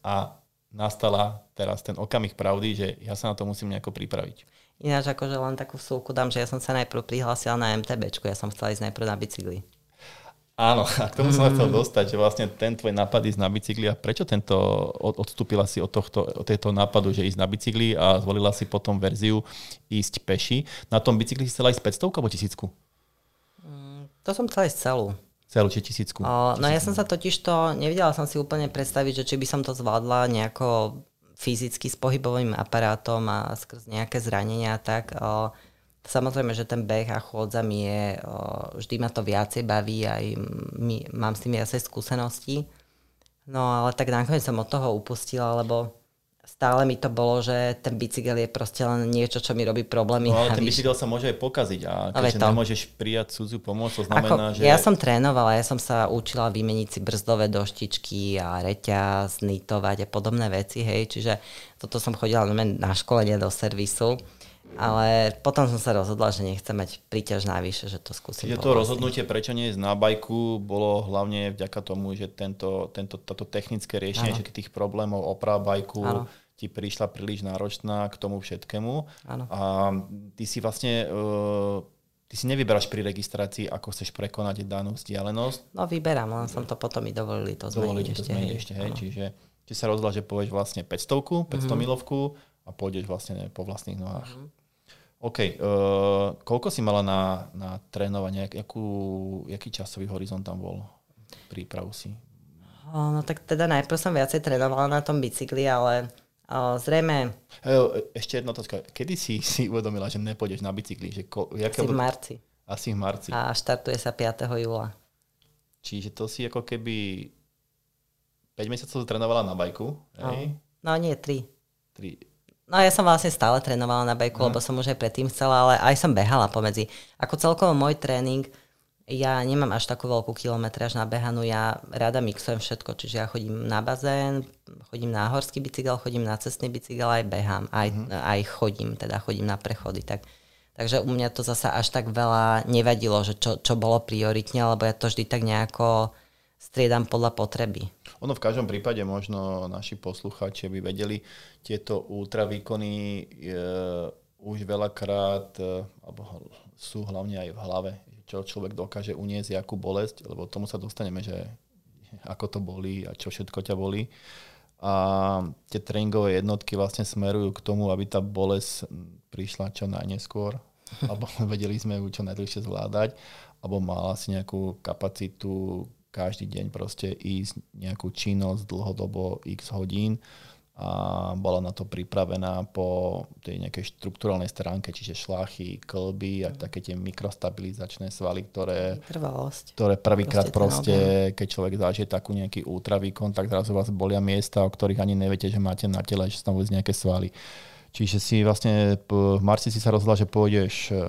a nastala teraz ten okamih pravdy, že ja sa na to musím nejako pripraviť. Ináč akože len takú vsúku dám, že ja som sa najprv prihlásila na MTB, ja som chcela ísť najprv na bicykli. Áno, a k tomu som chcel dostať, že vlastne ten tvoj nápad ísť na bicykli a prečo tento odstúpila si od, tohto, od tejto nápadu, že ísť na bicykli a zvolila si potom verziu ísť peši. Na tom bicykli si chcela ísť 500 alebo tisícku? Mm, to som chcela ísť celú. Celú či tisícku? O, no ja som sa totiž to, nevedela som si úplne predstaviť, že či by som to zvládla nejako fyzicky s pohybovým aparátom a skrz nejaké zranenia, tak o, samozrejme, že ten beh a chôdza mi je, o, vždy ma to viacej baví, aj mám s tým viacej skúseností. No ale tak nakoniec som od toho upustila, lebo stále mi to bolo, že ten bicykel je proste len niečo, čo mi robí problémy. No ale ten bicykel sa môže aj pokaziť a keďže to. nemôžeš prijať cudzú pomoc, to znamená, Ako, že... Ja som trénovala, ja som sa učila vymeniť si brzdové doštičky a reťaz, nitovať a podobné veci, hej, čiže toto som chodila na školenie do servisu. Ale potom som sa rozhodla, že nechcem mať príťaž navyše, že to skúsim. Čiže to rozhodnutie, prečo nie je na bajku, bolo hlavne vďaka tomu, že tento, tento, toto technické riešenie všetkých tých problémov, oprav bajku, ano. ti prišla príliš náročná k tomu všetkému. Ano. A ty si vlastne... Uh, Ty si nevyberáš pri registrácii, ako chceš prekonať danú vzdialenosť? No vyberám, len som to potom mi dovolili to zmeniť ešte. Zmeniť ešte hej. Čiže ty sa rozhodla, že povieš vlastne 500, 500 mm-hmm. milovku a pôjdeš vlastne po vlastných nohách. Mm-hmm. OK. Uh, koľko si mala na, na trénovanie? Jakú, jaký časový horizont tam bol? Prípravu si? No tak teda najprv som viacej trénovala na tom bicykli, ale o, zrejme... Ešte jedna otázka. Kedy si <laughs> si uvedomila, že nepôjdeš na bicykli? Že ko, jaké Asi v marci. Asi v marci. A štartuje sa 5. júla. Čiže to si ako keby 5 mesiacov trénovala na bajku, hej? No, no nie, 3. 3. No ja som vlastne stále trénovala na bajku, mm. lebo som už aj predtým chcela, ale aj som behala pomedzi. Ako celkovo môj tréning, ja nemám až takú veľkú kilometráž na behanú, ja rada mixujem všetko, čiže ja chodím na bazén, chodím na horský bicykel, chodím na cestný bicykel, aj behám, aj, mm. aj chodím, teda chodím na prechody. Tak, takže u mňa to zasa až tak veľa nevadilo, že čo, čo bolo prioritne, lebo ja to vždy tak nejako striedam podľa potreby. Ono v každom prípade možno naši poslucháči by vedeli, tieto ultravýkony e, už veľakrát, e, alebo sú hlavne aj v hlave, čo človek dokáže uniesť, akú bolesť, lebo tomu sa dostaneme, že ako to bolí a čo všetko ťa bolí. A tie tréningové jednotky vlastne smerujú k tomu, aby tá bolesť prišla čo najneskôr, <laughs> alebo vedeli sme ju čo najdlhšie zvládať, alebo mala si nejakú kapacitu každý deň proste ísť nejakú činnosť dlhodobo x hodín a bola na to pripravená po tej nejakej štruktúralnej stránke, čiže šlachy, klby a také tie mikrostabilizačné svaly, ktoré, ktoré prvýkrát proste, keď človek zažije takú nejaký ultravýkon, tak zrazu vás bolia miesta, o ktorých ani neviete, že máte na tele, že sú tam nejaké svaly. Čiže si vlastne v marci si sa rozhodla, že pôjdeš e,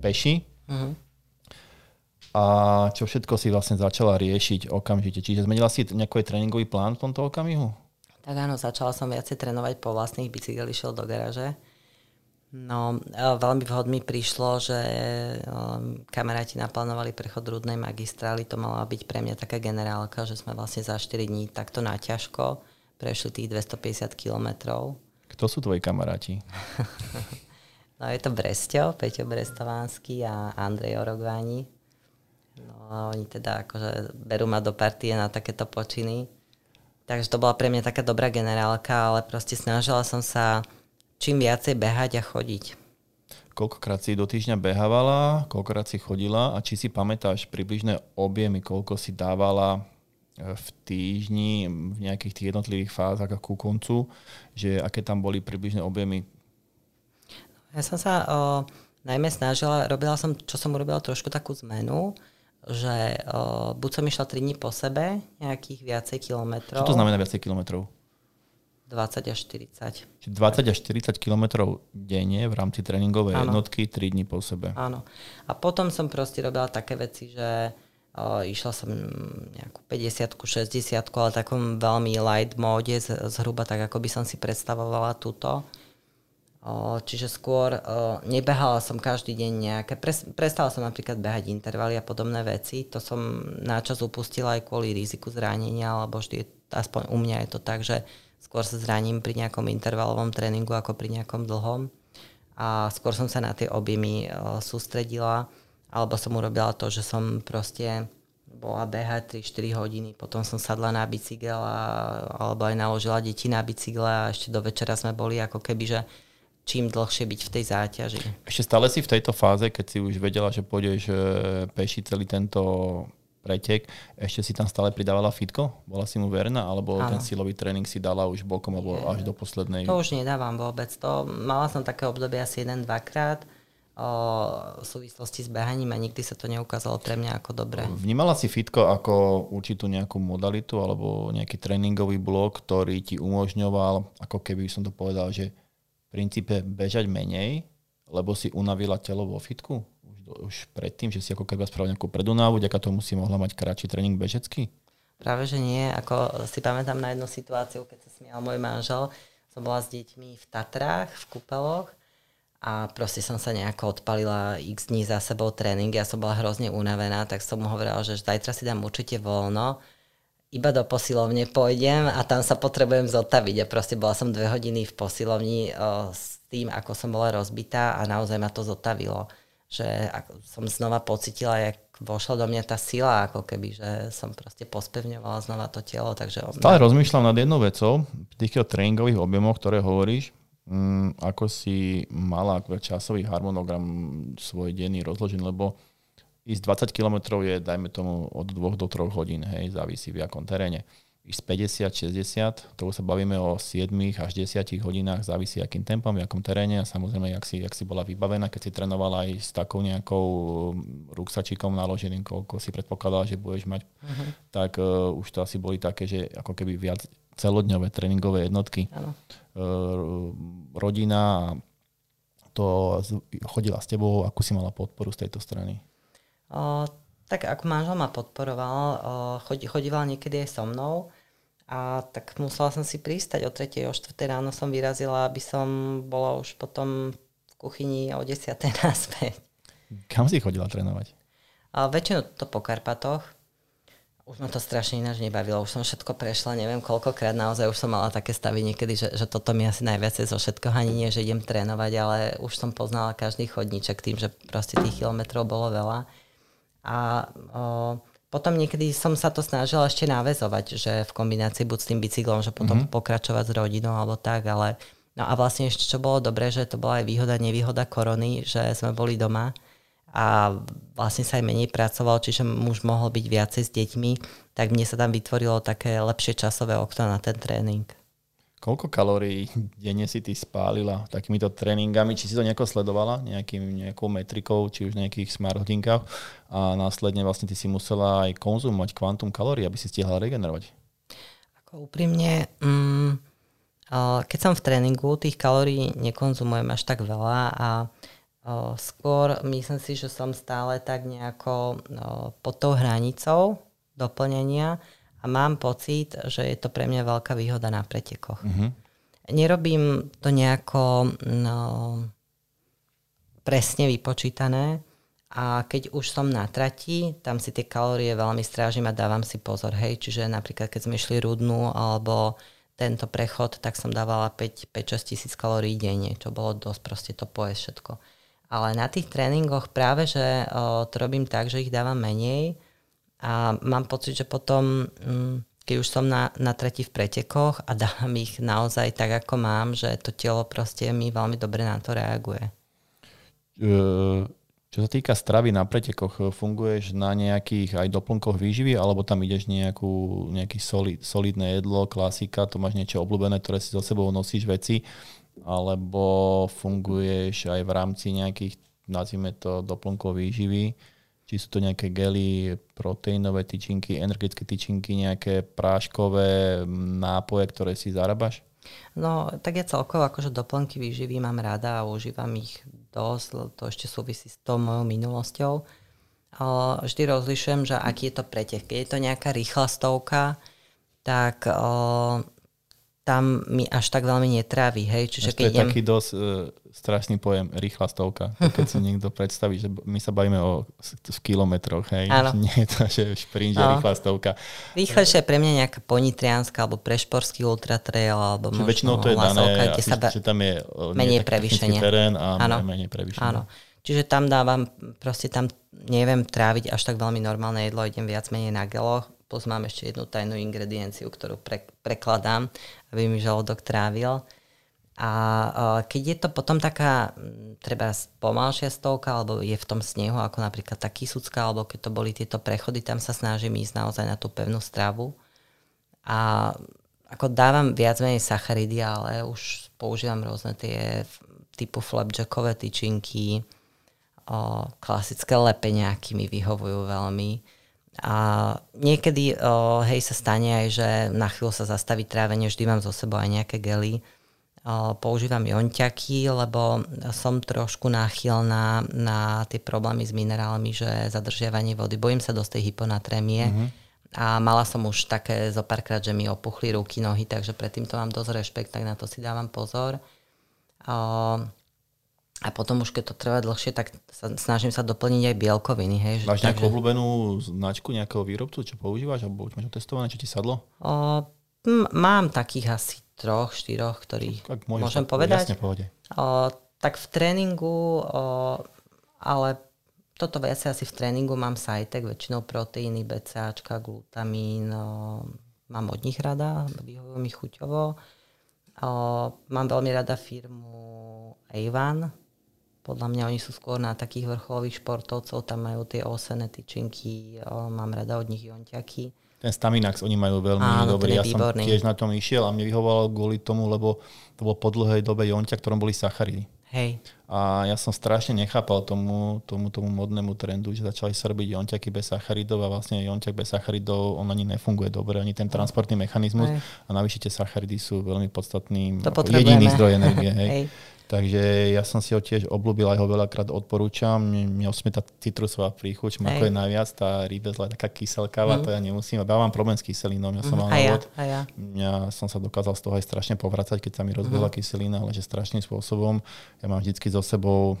peši, uh-huh a čo všetko si vlastne začala riešiť okamžite? Čiže zmenila si nejaký tréningový plán v tomto okamihu? Tak áno, začala som viacej trénovať po vlastných bicykel, išiel do garáže. No, veľmi vhod mi prišlo, že um, kamaráti naplánovali prechod rudnej magistrály, to mala byť pre mňa taká generálka, že sme vlastne za 4 dní takto naťažko prešli tých 250 kilometrov. Kto sú tvoji kamaráti? <laughs> no je to Bresťo, Peťo Brestovánsky a Andrej Orogváni. No a oni teda akože berú ma do partie na takéto počiny. Takže to bola pre mňa taká dobrá generálka, ale proste snažila som sa čím viacej behať a chodiť. Koľkokrát si do týždňa behávala, koľkokrát si chodila a či si pamätáš približné objemy, koľko si dávala e, v týždni v nejakých tých jednotlivých fázach a ku koncu, že aké tam boli približné objemy? Ja som sa o, najmä snažila, robila som, čo som urobila trošku takú zmenu, že uh, buď som išla 3 dní po sebe, nejakých viacej kilometrov. Čo to znamená viacej kilometrov? 20 až 40. Čiže 20 až 40 kilometrov denne v rámci tréningovej ano. jednotky 3 dní po sebe. Áno. A potom som proste robila také veci, že uh, išla som nejakú 50 60 ale takom veľmi light móde, zhruba tak, ako by som si predstavovala túto. Čiže skôr nebehala som každý deň nejaké, prestala som napríklad behať intervaly a podobné veci, to som náčas upustila aj kvôli riziku zranenia, alebo vždy, aspoň u mňa je to tak, že skôr sa zraním pri nejakom intervalovom tréningu ako pri nejakom dlhom. A skôr som sa na tie objemy sústredila, alebo som urobila to, že som proste bola behať 3-4 hodiny, potom som sadla na bicykel a, alebo aj naložila deti na bicykle a ešte do večera sme boli ako keby, že čím dlhšie byť v tej záťaži. Ešte stále si v tejto fáze, keď si už vedela, že pôjdeš e, peši celý tento pretek, ešte si tam stále pridávala fitko? Bola si mu verná? Alebo ano. ten silový tréning si dala už bokom alebo až do poslednej? To už nedávam vôbec. To, mala som také obdobie asi jeden, dvakrát v súvislosti s behaním a nikdy sa to neukázalo pre mňa ako dobré. Vnímala si fitko ako určitú nejakú modalitu alebo nejaký tréningový blok, ktorý ti umožňoval, ako keby som to povedal, že princípe bežať menej, lebo si unavila telo vo fitku? Už, už predtým, že si ako keby spravila nejakú predunávu, ďaká tomu si mohla mať kratší tréning bežecký? Práve, že nie. Ako si pamätám na jednu situáciu, keď sa smial môj manžel, som bola s deťmi v Tatrách, v kúpeloch a proste som sa nejako odpalila x dní za sebou tréning, ja som bola hrozne unavená, tak som mu hovorila, že zajtra si dám určite voľno, iba do posilovne pôjdem a tam sa potrebujem zotaviť. A proste bola som dve hodiny v posilovni s tým, ako som bola rozbitá a naozaj ma to zotavilo. Že som znova pocitila, jak vošla do mňa tá sila, ako keby, že som proste pospevňovala znova to telo. Takže Stále rozmýšľam nad jednou vecou, v týchto tréningových objemoch, ktoré hovoríš, mm, ako si mala časový harmonogram svoj denný rozložený, lebo ísť 20 km je, dajme tomu, od 2 do 3 hodín, hej, závisí v akom teréne. Ísť 50, 60, to sa bavíme o 7 až 10 hodinách, závisí akým tempom, v akom teréne a samozrejme, jak si, jak si bola vybavená, keď si trénovala aj s takou nejakou um, ruksačikom naloženým, koľko si predpokladala, že budeš mať, uh-huh. tak uh, už to asi boli také, že ako keby viac celodňové tréningové jednotky. Uh, rodina to chodila s tebou, akú si mala podporu z tejto strany? O, tak ako manžel ma podporoval, o, chod, chodíval niekedy aj so mnou a tak musela som si pristať o 3. o 4. ráno som vyrazila, aby som bola už potom v kuchyni o 10. <laughs> naspäť. Kam si chodila trénovať? A väčšinou to po Karpatoch. Už ma to strašne ináč nebavilo. Už som všetko prešla, neviem koľkokrát. Naozaj už som mala také stavy niekedy, že, že toto mi asi najviac zo všetko ani nie, že idem trénovať, ale už som poznala každý chodníček tým, že proste tých kilometrov bolo veľa. A o, potom niekedy som sa to snažila ešte návezovať, že v kombinácii buď s tým bicyklom, že potom mm-hmm. pokračovať s rodinou alebo tak, ale no a vlastne ešte čo bolo dobre, že to bola aj výhoda, nevýhoda korony, že sme boli doma a vlastne sa aj menej pracoval, čiže muž mohol byť viacej s deťmi, tak mne sa tam vytvorilo také lepšie časové okno na ten tréning. Koľko kalórií denne si ty spálila takýmito tréningami? Či si to nejako sledovala nejakým, nejakou metrikou, či už nejakých smart hodinkách a následne vlastne ty si musela aj konzumovať kvantum kalórií, aby si stihla regenerovať? Ako úprimne, mm, keď som v tréningu, tých kalórií nekonzumujem až tak veľa a skôr myslím si, že som stále tak nejako pod tou hranicou doplnenia a mám pocit, že je to pre mňa veľká výhoda na pretekoch. Mhm. Nerobím to nejako no, presne vypočítané a keď už som na trati, tam si tie kalórie veľmi strážim a dávam si pozor. Hej, čiže napríklad keď sme išli rudnú alebo tento prechod, tak som dávala 5-6 tisíc kalórií denne, čo bolo dosť proste to poje všetko. Ale na tých tréningoch práve, že o, to robím tak, že ich dávam menej a mám pocit, že potom, mm, keď už som na, na tretí v pretekoch a dávam ich naozaj tak, ako mám, že to telo proste mi veľmi dobre na to reaguje. Čo sa týka stravy na pretekoch, funguješ na nejakých aj doplnkoch výživy, alebo tam ideš nejakú, nejaký solid, solidné jedlo, klasika, to máš niečo obľúbené, ktoré si so sebou nosíš veci, alebo funguješ aj v rámci nejakých, nazvime to, doplnkov výživy, či sú to nejaké gely, proteínové tyčinky, energetické tyčinky, nejaké práškové nápoje, ktoré si zarábaš? No, tak ja celkovo akože doplnky výživy mám rada a užívam ich dosť, to ešte súvisí s tou mojou minulosťou. Vždy rozlišujem, že aký je to pretek. Keď je to nejaká rýchla stovka, tak tam mi až tak veľmi netrávi. Hej? Čiže keď to je idem... taký dosť uh, strašný pojem, rýchla stovka. To keď si <laughs> niekto predstaví, že my sa bavíme o v kilometroch, hej? Áno. Nie je to, že šprint je rýchla stovka. Rýchlejšie je pre mňa nejaká ponitriánska alebo prešporský ultra trail alebo možno väčšinou to je dané, kde sa ba... že tam je menej prevýšenie. terén a Áno. menej prevýšenie. Áno. Čiže tam dávam, proste tam neviem tráviť až tak veľmi normálne jedlo, idem viac menej na geloch, plus mám ešte jednu tajnú ingredienciu, ktorú pre, prekladám, aby mi žalúdok trávil. A uh, keď je to potom taká treba pomalšia stovka, alebo je v tom snehu, ako napríklad tá Kisucká, alebo keď to boli tieto prechody, tam sa snažím ísť naozaj na tú pevnú stravu. A ako dávam viac menej sacharidy, ale už používam rôzne tie typu flapjackové tyčinky, o, klasické lepeniaky mi vyhovujú veľmi. A niekedy o, hej, sa stane aj, že na chvíľu sa zastaví trávenie, vždy mám zo sebou aj nejaké gely. O, používam jonťaky, lebo som trošku náchylná na tie problémy s minerálmi, že zadržiavanie vody. Bojím sa dosť tej hyponatrémie. Mm-hmm. A mala som už také zo párkrát, že mi opuchli ruky, nohy, takže predtým to mám dosť rešpekt, tak na to si dávam pozor. O, a potom už keď to trvá dlhšie, tak sa, snažím sa doplniť aj bielkoviny. Hej, Máš nejakú takže... obľúbenú značku nejakého výrobcu, čo používaš, alebo už máš otestované, čo ti sadlo? O, m- mám takých asi troch, štyroch, ktorých tak môžem tak, povedať. Jasne, pohode. O, tak v tréningu, o, ale toto viac asi v tréningu mám sajtek, väčšinou proteíny, BCAčka, glutamín, o, mám od nich rada, vyhovujú mi chuťovo. O, mám veľmi rada firmu Avon, podľa mňa oni sú skôr na takých vrcholových športovcov, tam majú tie osené tyčinky, mám rada od nich jonťaky. Ten Staminax oni majú veľmi Áno, dobrý. Ja výborný. som tiež na tom išiel a mne vyhovovalo kvôli tomu, lebo to bolo po dlhej dobe jonťa, ktorom boli sacharidy. Hej. A ja som strašne nechápal tomu, tomu, tomu modnému trendu, že začali sa robiť jonťaky bez sacharidov a vlastne jonťak bez sacharidov, on ani nefunguje dobre, ani ten transportný mechanizmus. Hej. A navyše tie sacharidy sú veľmi podstatným, jediný zdroj energie. <laughs> Hej. Hej. Takže ja som si ho tiež obľúbil, aj ho veľakrát odporúčam. Mne osmi tá citrusová príchuť, ako je najviac, tá rybezla je taká kyselkáva, mm. to ja nemusím. Ja mám problém s kyselinou, ja som mm. mal ja, ja. ja som sa dokázal z toho aj strašne povracať, keď sa mi rozbehla mm. kyselina, ale že strašným spôsobom. Ja mám vždycky so sebou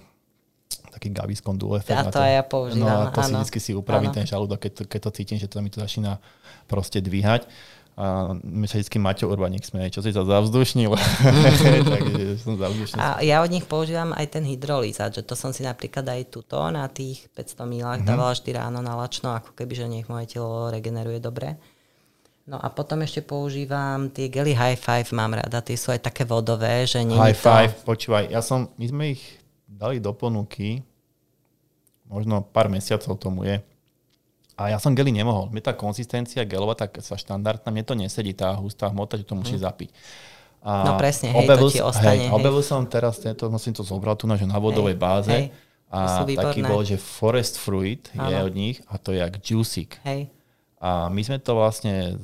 taký Gaviscon Dual efekt. Ja to, to aj ja používam. No a to áno. si vždy si upravím ten žalúdok, keď to, keď to cítim, že to mi to začína proste dvíhať a my sa vždy Maťo Urbaník smeje, čo si sa zavzdušnil. <laughs> Takže som A ja od nich používam aj ten hydrolízač, že to som si napríklad aj tuto na tých 500 milách mm-hmm. dávala vždy ráno na lačno, ako keby, že nech moje telo regeneruje dobre. No a potom ešte používam tie gely High Five, mám rada, tie sú aj také vodové, že nie High to... Five, počúvaj, ja som, my sme ich dali do ponuky, možno pár mesiacov tomu je, a ja som gely nemohol. Mne tá konzistencia gelová, tak sa štandardná, mne to nesedí, tá hustá hmota, že to musí mm. zapiť. A no presne, hej, objavil, to ti ostane. Hej, objavil som teraz, tento, som to zobral tu na, že na vodovej hej, báze. Hej, a taký bol, že Forest Fruit Áno. je od nich a to je jak Juicy. Hej. A my sme to vlastne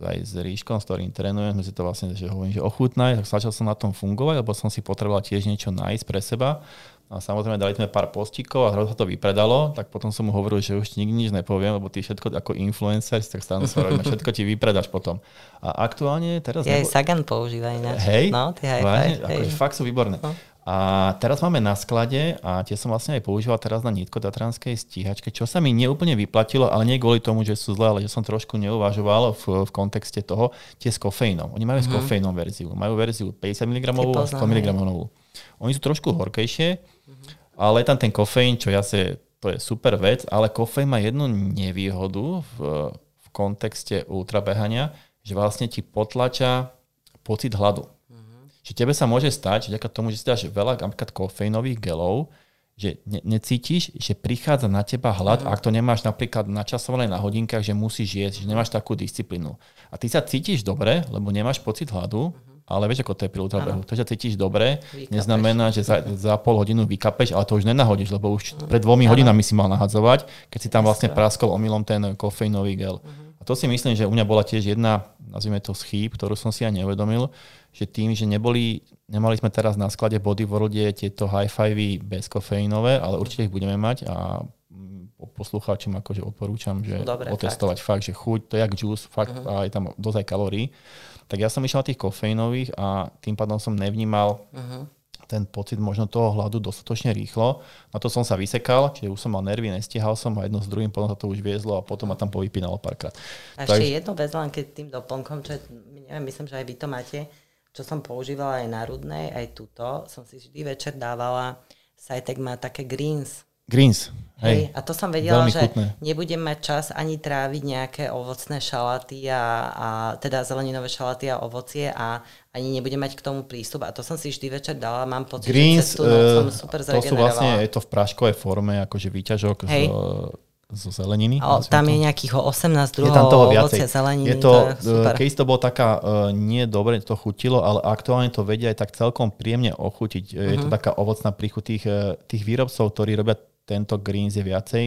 aj s Ríškom, s ktorým trénujem, sme si to vlastne že hovorím, že ochutnaj, tak začal som na tom fungovať, lebo som si potreboval tiež niečo nájsť pre seba. A samozrejme dali sme pár postíkov a zrazu sa to vypredalo, tak potom som mu hovoril, že už nikdy nič nepoviem, lebo ty všetko ako influencer, tak stále sa robíme, <laughs> všetko ti vypredáš potom. A aktuálne teraz... Ja nebo... aj Sagan používa ináč. Hej? No, ty high five, hej. fakt sú výborné. No. A teraz máme na sklade a tie som vlastne aj používal teraz na nitko tatranskej stíhačke, čo sa mi neúplne vyplatilo, ale nie kvôli tomu, že sú zlé, ale že som trošku neuvažoval v, v kontexte toho, tie s kofeínom. Oni majú mm-hmm. s mhm. kofeínom verziu. Majú verziu 50 mg a 100 mg. Oni sú trošku horkejšie. Ale je tam ten kofeín, čo ja si, to je super vec, ale kofeín má jednu nevýhodu v, v kontexte ultrabehania, že vlastne ti potlača pocit hladu. Že tebe sa môže stať, že vďaka tomu, že si dáš veľa napríklad kofeínových gelov, že ne, necítiš, že prichádza na teba hlad, mm. ak to nemáš napríklad načasované na hodinkách, že musíš jesť, že nemáš takú disciplínu. A ty sa cítiš dobre, lebo nemáš pocit hladu, mm. Ale vieš, ako to je pri ultrabehu. To, že cítiš dobre, vykapeš. neznamená, že za, za pol hodinu vykapeš, ale to už nenahodíš, lebo už pred dvomi hodinami si mal nahadzovať, keď si tam vlastne praskol omylom ten kofeínový gel. Mm. A to si myslím, že u mňa bola tiež jedna, nazvime to schýb, ktorú som si aj neuvedomil, že tým, že neboli, nemali sme teraz na sklade Body Worlde tieto high-fivey bezkofeínové, ale určite ich budeme mať a poslucháčom akože odporúčam, že Dobre, otestovať fakt. fakt, že chuť, to je jak juice, fakt uh-huh. a je tam dosť aj kalórií. Tak ja som išiel na tých kofeínových a tým pádom som nevnímal uh-huh. ten pocit možno toho hladu dostatočne rýchlo. Na to som sa vysekal, čiže už som mal nervy, nestihal som a jedno s druhým potom sa to už viezlo a potom ma tam povypínalo párkrát. A ešte jedno vec len keď tým doplnkom, čo neviem, myslím, že aj vy to máte, čo som používala aj na Rudnej, aj tuto, som si vždy večer dávala, Sajtek má také greens. Greens, hej. hej. A to som vedela, že chutné. nebudem mať čas ani tráviť nejaké ovocné šalaty a, a teda zeleninové šalaty a ovocie a ani nebudem mať k tomu prístup. A to som si vždy večer dala, mám pocit, Greens, že tú noc som super to sú vlastne, je to v práškovej forme, akože výťažok hej. zo zeleniny. O, tam je nejakých 18 druhov je tam toho viacej. ovoce, zeleniny. Je to, to je keď to bolo taká, uh, nie dobre to chutilo, ale aktuálne to vedia aj tak celkom príjemne ochutiť. Uh-huh. Je to mhm. taká ovocná príchuť tých, tých výrobcov, ktorí robia tento greens je viacej.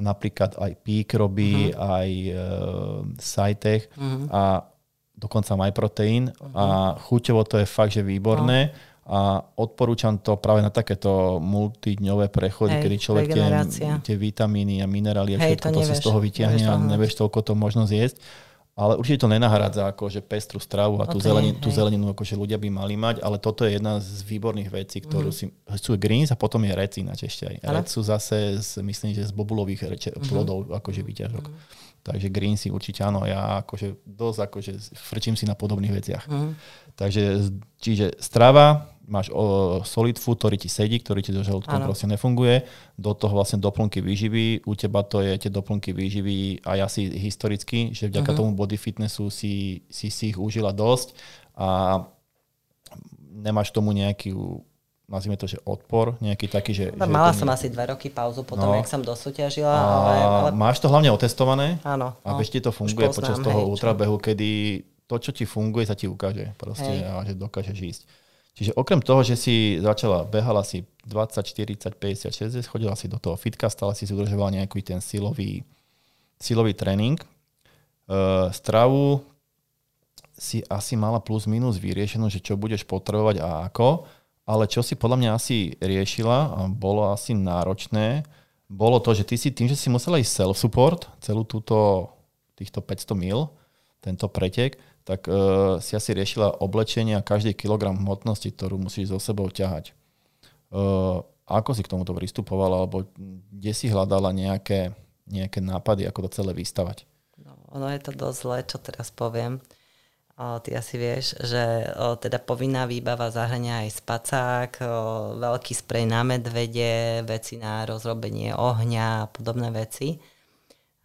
Napríklad aj Peak robí, uh-huh. aj uh, Cytech uh-huh. a dokonca MyProtein. Uh-huh. A chuťovo to je fakt, že výborné. Uh-huh a odporúčam to práve na takéto multidňové prechody, Hej, kedy človek tie, tie vitamíny a minerály a všetko to, to si z toho vyťahne a nevieš toľko to možno zjesť. Ale určite to nenahradza akože pestru stravu a tú, zeleninu, tú zeleninu akože ľudia by mali mať, ale toto je jedna z výborných vecí, ktorú mm. si... Sú greens a potom je recínač ešte aj. Rec sú zase, z, myslím, že z bobulových reče, mm-hmm. plodov akože výťažok. Mm-hmm. Takže green si určite áno, ja akože dosť akože frčím si na podobných veciach. Mm. Takže čiže strava, máš o, solid food, ktorý ti sedí, ktorý ti do žalúdkom proste nefunguje, do toho vlastne doplnky výživy, u teba to je tie doplnky výživy aj asi historicky, že vďaka uh-huh. tomu body fitnessu si, si si ich užila dosť a nemáš tomu nejaký nazvime to, že odpor, nejaký taký, že... No, mala som nie... asi dva roky pauzu potom, no. jak som dosúťažila. Ale, ale... Máš to hlavne otestované? Áno. A no. ti to funguje poznám, počas toho hej, ultrabehu, kedy to, čo ti funguje, sa ti ukáže proste hej. a že dokážeš ísť. Čiže okrem toho, že si začala, behala si 20, 40, 50, 60, chodila si do toho fitka, stále si udržovala nejaký ten silový, silový tréning. Uh, stravu si asi mala plus minus vyriešenú, že čo budeš potrebovať a ako, ale čo si podľa mňa asi riešila a bolo asi náročné, bolo to, že ty si tým, že si musela ísť self-support, celú túto, týchto 500 mil, tento pretek, tak uh, si asi riešila oblečenie a každý kilogram hmotnosti, ktorú musíš so sebou ťahať. Uh, ako si k tomuto pristupovala, alebo kde si hľadala nejaké, nejaké nápady, ako to celé vystavať? No, ono je to dosť zlé, čo teraz poviem. O, ty asi vieš, že o, teda povinná výbava zahrania aj spacák, o, veľký sprej na medvede, veci na rozrobenie ohňa a podobné veci.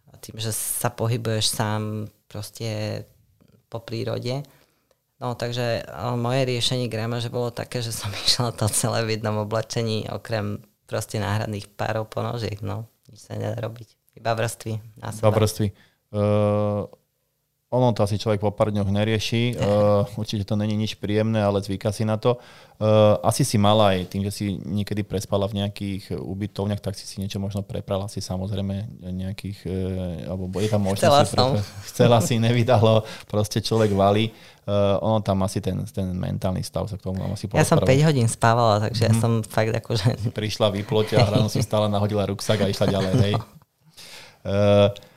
A tým, že sa pohybuješ sám proste po prírode. No takže moje riešenie že bolo také, že som <laughs> išla to celé v jednom oblečení, okrem proste náhradných párov ponožiek, no. Nič sa nedá robiť. Iba vrstvy na. Iba vrstvy. Uh, ono to asi človek po pár dňoch nerieši. Uh, <laughs> určite to není nič príjemné, ale zvyka si na to. Uh, asi si mala aj tým, že si niekedy prespala v nejakých ubytovniach, tak si si niečo možno preprala si samozrejme nejakých, uh, alebo je tam možnosť. Chcela si som. <laughs> Chcela si, nevydalo, proste človek valí. Uh, ono tam asi ten, ten mentálny stav sa k tomu asi Ja som 5 hodín spávala, takže mm. ja som fakt akože... Prišla, vyploť a ráno si stále nahodila ruksak a išla ďalej, hej. Uh, <laughs>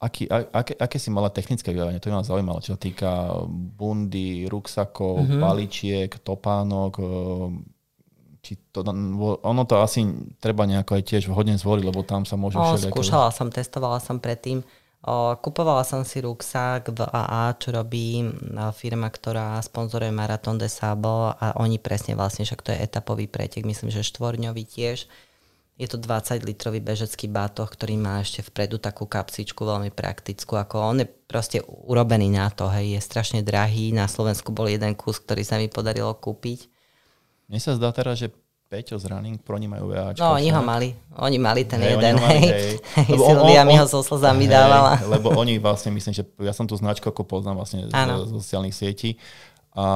aký, aké, aké si mala technické vybavenie? To by ma zaujímalo, čo sa týka bundy, ruksakov, mm-hmm. paličiek, topánok. Či to, ono to asi treba nejako aj tiež vhodne zvoliť, lebo tam sa môže o, Skúšala som, testovala som predtým. O, kupovala som si ruksak v AA, čo robí firma, ktorá sponzoruje Marathon de Sable a oni presne vlastne, však to je etapový pretek, myslím, že štvorňový tiež je to 20 litrový bežecký bátoh, ktorý má ešte vpredu takú kapsičku veľmi praktickú. Ako on je proste urobený na to, hej, je strašne drahý. Na Slovensku bol jeden kus, ktorý sa mi podarilo kúpiť. Mne sa zdá teraz, že Peťo z Running Pro majú VAčko. No, oni ho mali. Oni mali ten hej, jeden, hej. hej. <laughs> hej Silvia mi ho so slzami dávala. Lebo oni vlastne, myslím, že ja som tú značku ako poznám vlastne z, z sociálnych sietí a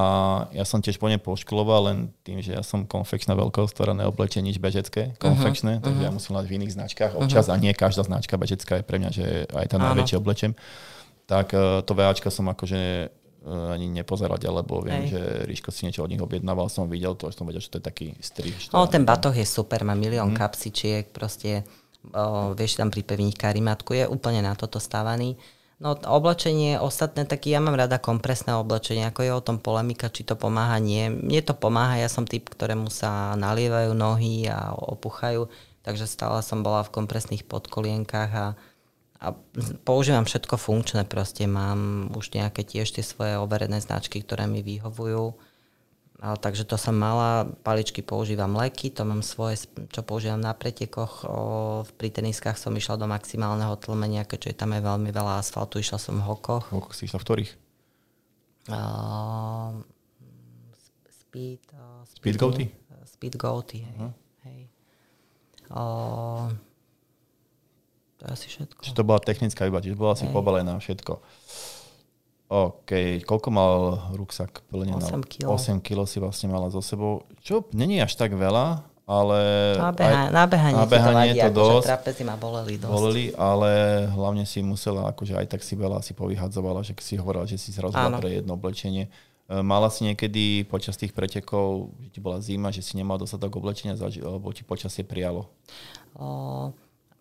ja som tiež po nej poškoloval, len tým, že ja som konfekčná veľkosť, ktorá neoblečie nič bežecké, konfekčné, uh-huh, takže uh-huh. ja musím mať v iných značkách občas uh-huh. a nie každá značka bežecká je pre mňa, že aj tá najväčšia oblečem. Tak uh, to VAčka som akože uh, ani nepozeral ďalej, lebo viem, Ej. že Ríško si niečo od nich objednával, som videl to, som vedel, že to je taký strih. No, ten batoh je super, má milión uh-huh. kapsičiek, proste uh, vieš tam pripevniť karimatku, je úplne na toto stávaný. No oblečenie ostatné, tak ja mám rada kompresné oblečenie, ako je o tom polemika, či to pomáha, nie. Mne to pomáha, ja som typ, ktorému sa nalievajú nohy a opuchajú, takže stále som bola v kompresných podkolienkach a, a používam všetko funkčné, proste mám už nejaké tiež tie svoje overené značky, ktoré mi vyhovujú a, takže to som mala, paličky používam leky, to mám svoje, čo používam na pretekoch. O, pri teniskách som išla do maximálneho tlmenia, keďže tam je veľmi veľa asfaltu, išla som v hokoch. V hokoch si išla v ktorých? Uh, speed, uh, speed, speed goaty? Speed goaty, hej. Uh-huh. hej. Uh, to je asi všetko. Čiže to bola technická iba, čiže bola si pobalená všetko. OK, koľko mal ruksak plne? 8 kg. 8 kg si vlastne mala so sebou, čo není až tak veľa, ale... Na, beha- na behanie, na behanie to, vadí, to akože dosť. Trapezy ma boleli dosť. Boleli, ale hlavne si musela, akože aj tak si veľa si povyhadzovala, že si hovorila, že si zrazu pre jedno oblečenie. E, mala si niekedy počas tých pretekov, že ti bola zima, že si nemal dostatok oblečenia, alebo ti počasie prijalo? O,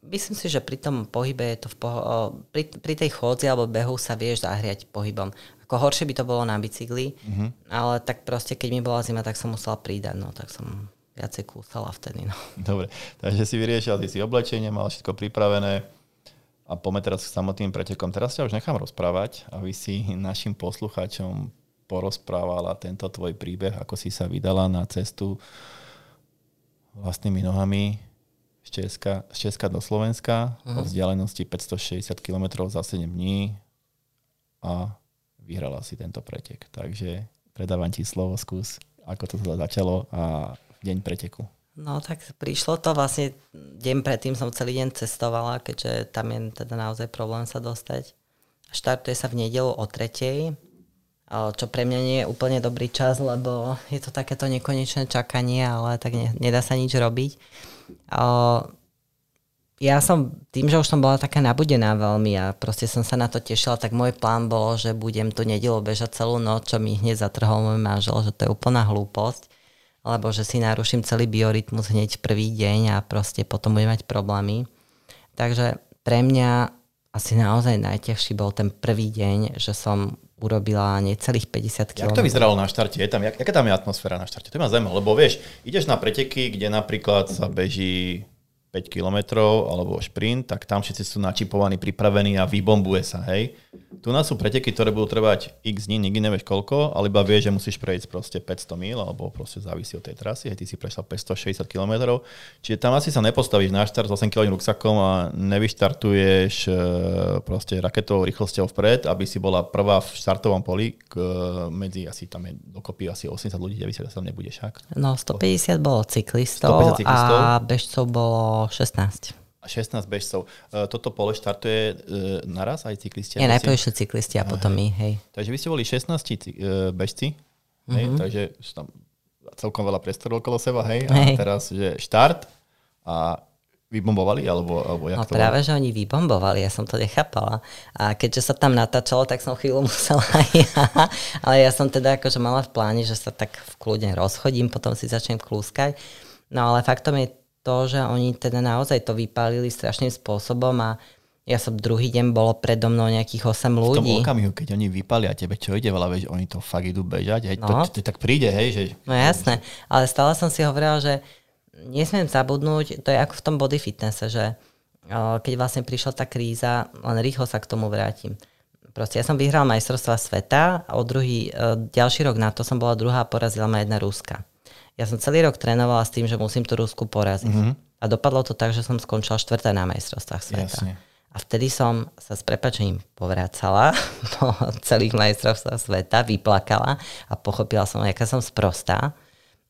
Myslím si, že pri tom pohybe je to v poho- pri, pri tej chôdzi alebo behu sa vieš zahriať pohybom. Ako horšie by to bolo na bicykli, mm-hmm. ale tak proste, keď mi bola zima, tak som musela pridať, no tak som viacej kúsala vtedy. No. Dobre, takže si vyriešil, ty si oblečenie, mal všetko pripravené a poďme teraz k samotným pretekom. Teraz ťa už nechám rozprávať, aby si našim poslucháčom porozprávala tento tvoj príbeh, ako si sa vydala na cestu vlastnými nohami z Česka, z Česka do Slovenska uh-huh. o vzdialenosti 560 km za 7 dní a vyhrala si tento pretek. Takže predávam ti slovo, skús, ako to začalo a deň preteku. No tak prišlo to vlastne, deň predtým som celý deň cestovala, keďže tam je teda naozaj problém sa dostať. Štartuje sa v nedelu o tretej, čo pre mňa nie je úplne dobrý čas, lebo je to takéto nekonečné čakanie, ale tak ne, nedá sa nič robiť. Ja som, tým, že už som bola taká nabudená veľmi a proste som sa na to tešila, tak môj plán bolo, že budem tu nedelo bežať celú noc, čo mi hneď zatrhol môj manžel, že to je úplná hlúposť, alebo že si naruším celý biorytmus hneď prvý deň a proste potom budem mať problémy. Takže pre mňa asi naozaj najťažší bol ten prvý deň, že som urobila necelých 50 km. Jak to vyzeralo na štarte? Je tam, jak, jaká tam je atmosféra na štarte? To ma zaujíma, lebo vieš, ideš na preteky, kde napríklad sa beží 5 kilometrov alebo šprint, tak tam všetci sú načipovaní, pripravení a vybombuje sa, hej. Tu nás sú preteky, ktoré budú trvať x dní, nikdy nevieš koľko, ale iba vieš, že musíš prejsť proste 500 mil, alebo proste závisí od tej trasy, hej, ty si prešla 560 km, čiže tam asi sa nepostavíš na štart s 8 kg ruksakom a nevyštartuješ e, proste raketovou rýchlosťou vpred, aby si bola prvá v štartovom poli, k, medzi asi tam je dokopy asi 80 ľudí, 90 tam nebudeš, ak? No 150 bolo cyklistov, 150 cyklistov a bežcov bolo 16. A 16 bežcov. E, toto pole štartuje e, naraz aj cyklisti? Nie, najprv išli cyklisti a potom my, hej. Takže vy ste boli 16 e, bežci, mm-hmm. hej, takže tam celkom veľa priestoru okolo seba, hej, a hej. teraz, že štart a vybombovali, alebo, alebo jak no, to práve, bolo? že oni vybombovali, ja som to nechápala. A keďže sa tam natáčalo, tak som chvíľu <laughs> musela aj ja. Ale ja som teda akože mala v pláne, že sa tak v kľudne rozchodím, potom si začnem klúskať. No ale faktom je to, že oni teda naozaj to vypálili strašným spôsobom a ja som druhý deň bolo predo mnou nejakých 8 ľudí. V tom okamihu, keď oni vypalia tebe, čo ide veľa, veď oni to fakt idú bežať, hej, no. to, to, to, tak príde, hej. Že... No jasné, ale stále som si hovorila, že nesmiem zabudnúť, to je ako v tom body fitnesse, že keď vlastne prišla tá kríza, len rýchlo sa k tomu vrátim. Proste ja som vyhral majstrovstva sveta a o druhý, ďalší rok na to som bola druhá a porazila ma jedna Ruska. Ja som celý rok trénovala s tým, že musím tú Rusku poraziť. Mm-hmm. A dopadlo to tak, že som skončila štvrtá na majstrovstvách sveta. Jasne. A vtedy som sa s prepačením povracala <laughs> po celých majstrovstvách sveta, vyplakala a pochopila som, aká som sprostá,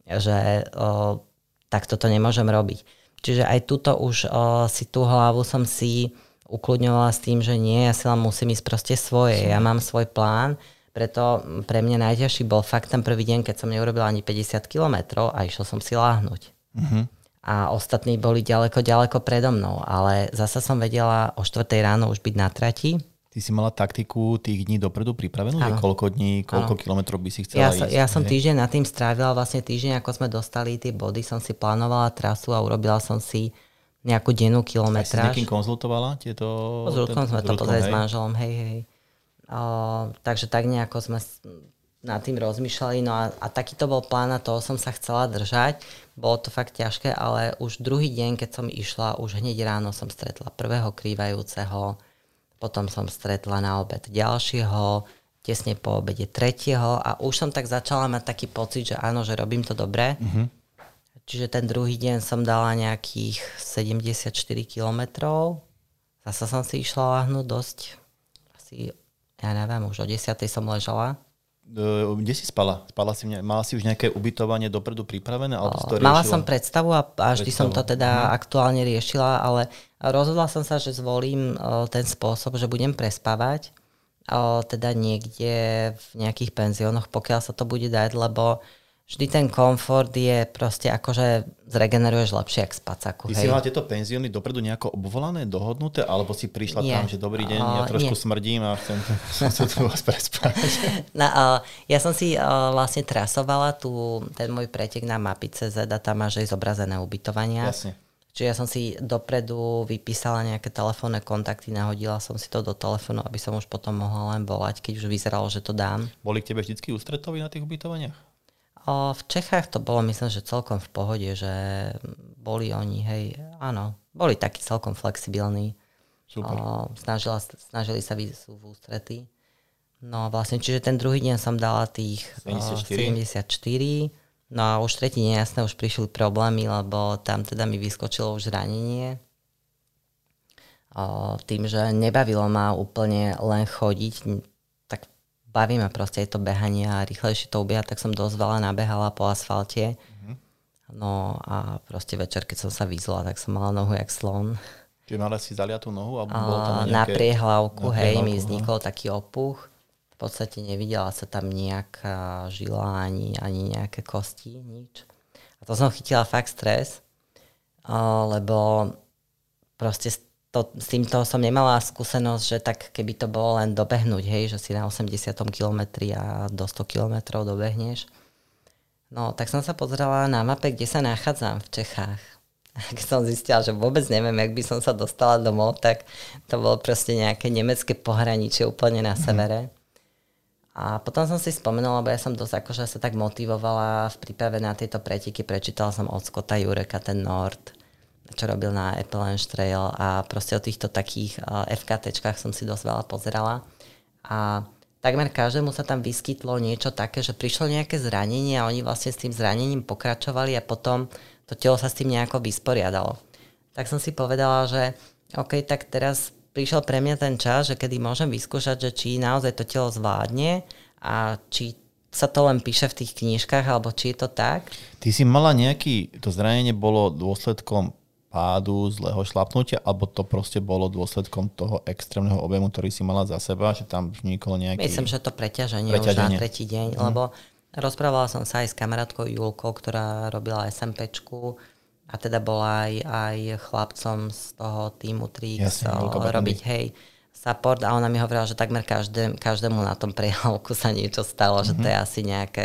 že o, tak toto nemôžem robiť. Čiže aj túto už o, si tú hlavu som si ukludňovala s tým, že nie, ja si len musím ísť proste svoje. Ja mám svoj plán, preto pre mňa najťažší bol fakt ten prvý deň, keď som neurobil ani 50 kilometrov a išiel som si láhnuť. Uh-huh. A ostatní boli ďaleko, ďaleko predo mnou. Ale zasa som vedela o 4 ráno už byť na trati Ty si mala taktiku tých dní dopredu pripravenú, že koľko dní, koľko ano. kilometrov by si chcela ja ísť? ja som týždeň nad tým strávila, vlastne týždeň, ako sme dostali tie body, som si plánovala trasu a urobila som si nejakú dennú kilometráž. A si s niekým konzultovala tieto? S Rudkom sme to pozreli s manželom, hej, hej. O, takže tak nejako sme nad tým rozmýšľali, no a, a takýto bol plán a toho som sa chcela držať. Bolo to fakt ťažké, ale už druhý deň, keď som išla, už hneď ráno som stretla prvého krývajúceho, potom som stretla na obed ďalšieho, tesne po obede tretieho a už som tak začala mať taký pocit, že áno, že robím to dobre. Mm-hmm. Čiže ten druhý deň som dala nejakých 74 kilometrov. Zasa som si išla láhnuť dosť. Asi, ja neviem, už o 10. som ležala. Kde si spala? spala si, mala si už nejaké ubytovanie dopredu pripravené? Alebo to mala som predstavu a, a vždy predstavu. som to teda uh-huh. aktuálne riešila, ale rozhodla som sa, že zvolím ten spôsob, že budem prespávať teda niekde v nejakých penziónoch, pokiaľ sa to bude dať, lebo vždy ten komfort je proste akože zregeneruješ lepšie, ak spacáku. Ty hej. si mala tieto penzióny dopredu nejako obvolané, dohodnuté, alebo si prišla nie. tam, že dobrý deň, ja trošku nie. smrdím a chcem sa <laughs> tu vás prespať. <laughs> No, uh, ja som si uh, vlastne trasovala tu, ten môj pretek na mapy CZ a tam máš aj zobrazené ubytovania. Jasne. Čiže ja som si dopredu vypísala nejaké telefónne kontakty, nahodila som si to do telefónu, aby som už potom mohla len volať, keď už vyzeralo, že to dám. Boli k tebe vždycky ústretoví na tých ubytovaniach? V Čechách to bolo, myslím, že celkom v pohode, že boli oni, hej, áno, boli takí celkom flexibilní. Super. Snažila, snažili sa byť sú v ústrety. No vlastne, čiže ten druhý deň som dala tých 74. O, 74 No a už tretí nejasné, už prišli problémy, lebo tam teda mi vyskočilo už zranenie. O, tým, že nebavilo ma úplne len chodiť, baví ma proste aj to behanie a rýchlejšie to ubiehať, tak som dosť veľa nabehala po asfalte. Mm-hmm. No a proste večer, keď som sa vyzla, tak som mala nohu jak slon. Čiže mala si zaliatú nohu? Alebo bolo tam nejaké... Na priehlavku, hej, mi vznikol no. taký opuch v podstate nevidela sa tam nejaká žila ani, ani nejaké kosti, nič. A to som chytila fakt stres, lebo proste to, s týmto som nemala skúsenosť, že tak keby to bolo len dobehnúť, hej, že si na 80 kilometri a do 100 kilometrov dobehneš. No, tak som sa pozrela na mape, kde sa nachádzam v Čechách. A keď som zistila, že vôbec neviem, jak by som sa dostala domov, tak to bolo proste nejaké nemecké pohraničie úplne na severe. Mm. A potom som si spomenula, lebo ja som dosť akože sa tak motivovala v príprave na tieto preteky. Prečítala som od Scotta Jureka ten Nord, čo robil na Apple Trail a proste o týchto takých FKTčkách som si dosť veľa pozerala. A takmer každému sa tam vyskytlo niečo také, že prišlo nejaké zranenie a oni vlastne s tým zranením pokračovali a potom to telo sa s tým nejako vysporiadalo. Tak som si povedala, že OK, tak teraz prišiel pre mňa ten čas, že kedy môžem vyskúšať, že či naozaj to telo zvládne a či sa to len píše v tých knižkách, alebo či je to tak. Ty si mala nejaký, to zranenie bolo dôsledkom pádu, zlého šlapnutia, alebo to proste bolo dôsledkom toho extrémneho objemu, ktorý si mala za seba, že tam vzniklo nejaký... Myslím, že to preťaženie, preťaženie. už na tretí deň, mm. lebo rozprávala som sa aj s kamarátkou Julkou, ktorá robila SMPčku a teda bola aj, aj chlapcom z toho týmu Trix robiť, hej, support a ona mi hovorila, že takmer každé, každému na tom prejalovku sa niečo stalo, mm-hmm. že to je mhm. asi nejaké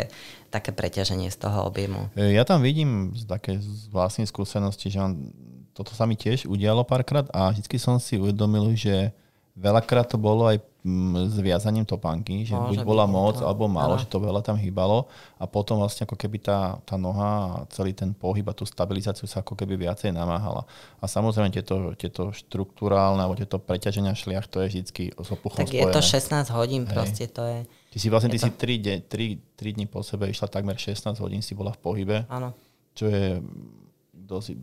také preťaženie z toho objemu. Ja tam vidím z také z vlastnej skúsenosti, že on toto sa mi tiež udialo párkrát a vždy som si uvedomil, že veľakrát to bolo aj mm, s viazaním topánky, že Môže buď bola moc, to. alebo málo, ano. že to veľa tam hýbalo a potom vlastne ako keby tá, tá noha a celý ten pohyb a tú stabilizáciu sa ako keby viacej namáhala. A samozrejme tieto, tieto štruktúrálne alebo tieto preťaženia šliach, to je vždy s opuchom Tak spojené. je to 16 hodín Hej. proste, to je... Ty si vlastne, ty to... si 3, 3, 3 dní po sebe išla takmer 16 hodín, si bola v pohybe. Áno. Čo je kto, si,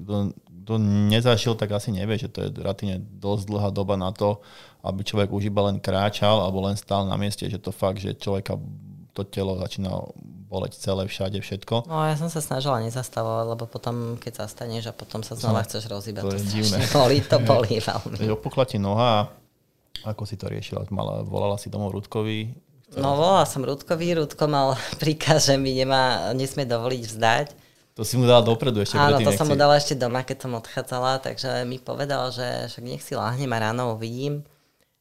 kto nezažil, tak asi nevie, že to je relatívne dosť dlhá doba na to, aby človek už iba len kráčal alebo len stál na mieste, že to fakt, že človeka to telo začína boleť celé, všade, všetko. No ja som sa snažila nezastavovať, lebo potom, keď zastaneš a potom sa znova no, chceš rozhýbať, to, to je divné. Boli, to boli <laughs> veľmi. Opukla ti noha, ako si to riešila? Mala, volala si domov Rudkovi? No volala som Rudkovi, Rudko mal <laughs> príkaz, že mi nemá, nesmie dovoliť vzdať to si mu dala dopredu ešte Áno, to som mu dala ešte doma, keď som odchádzala, takže mi povedal, že však nech si láhnem a ráno uvidím.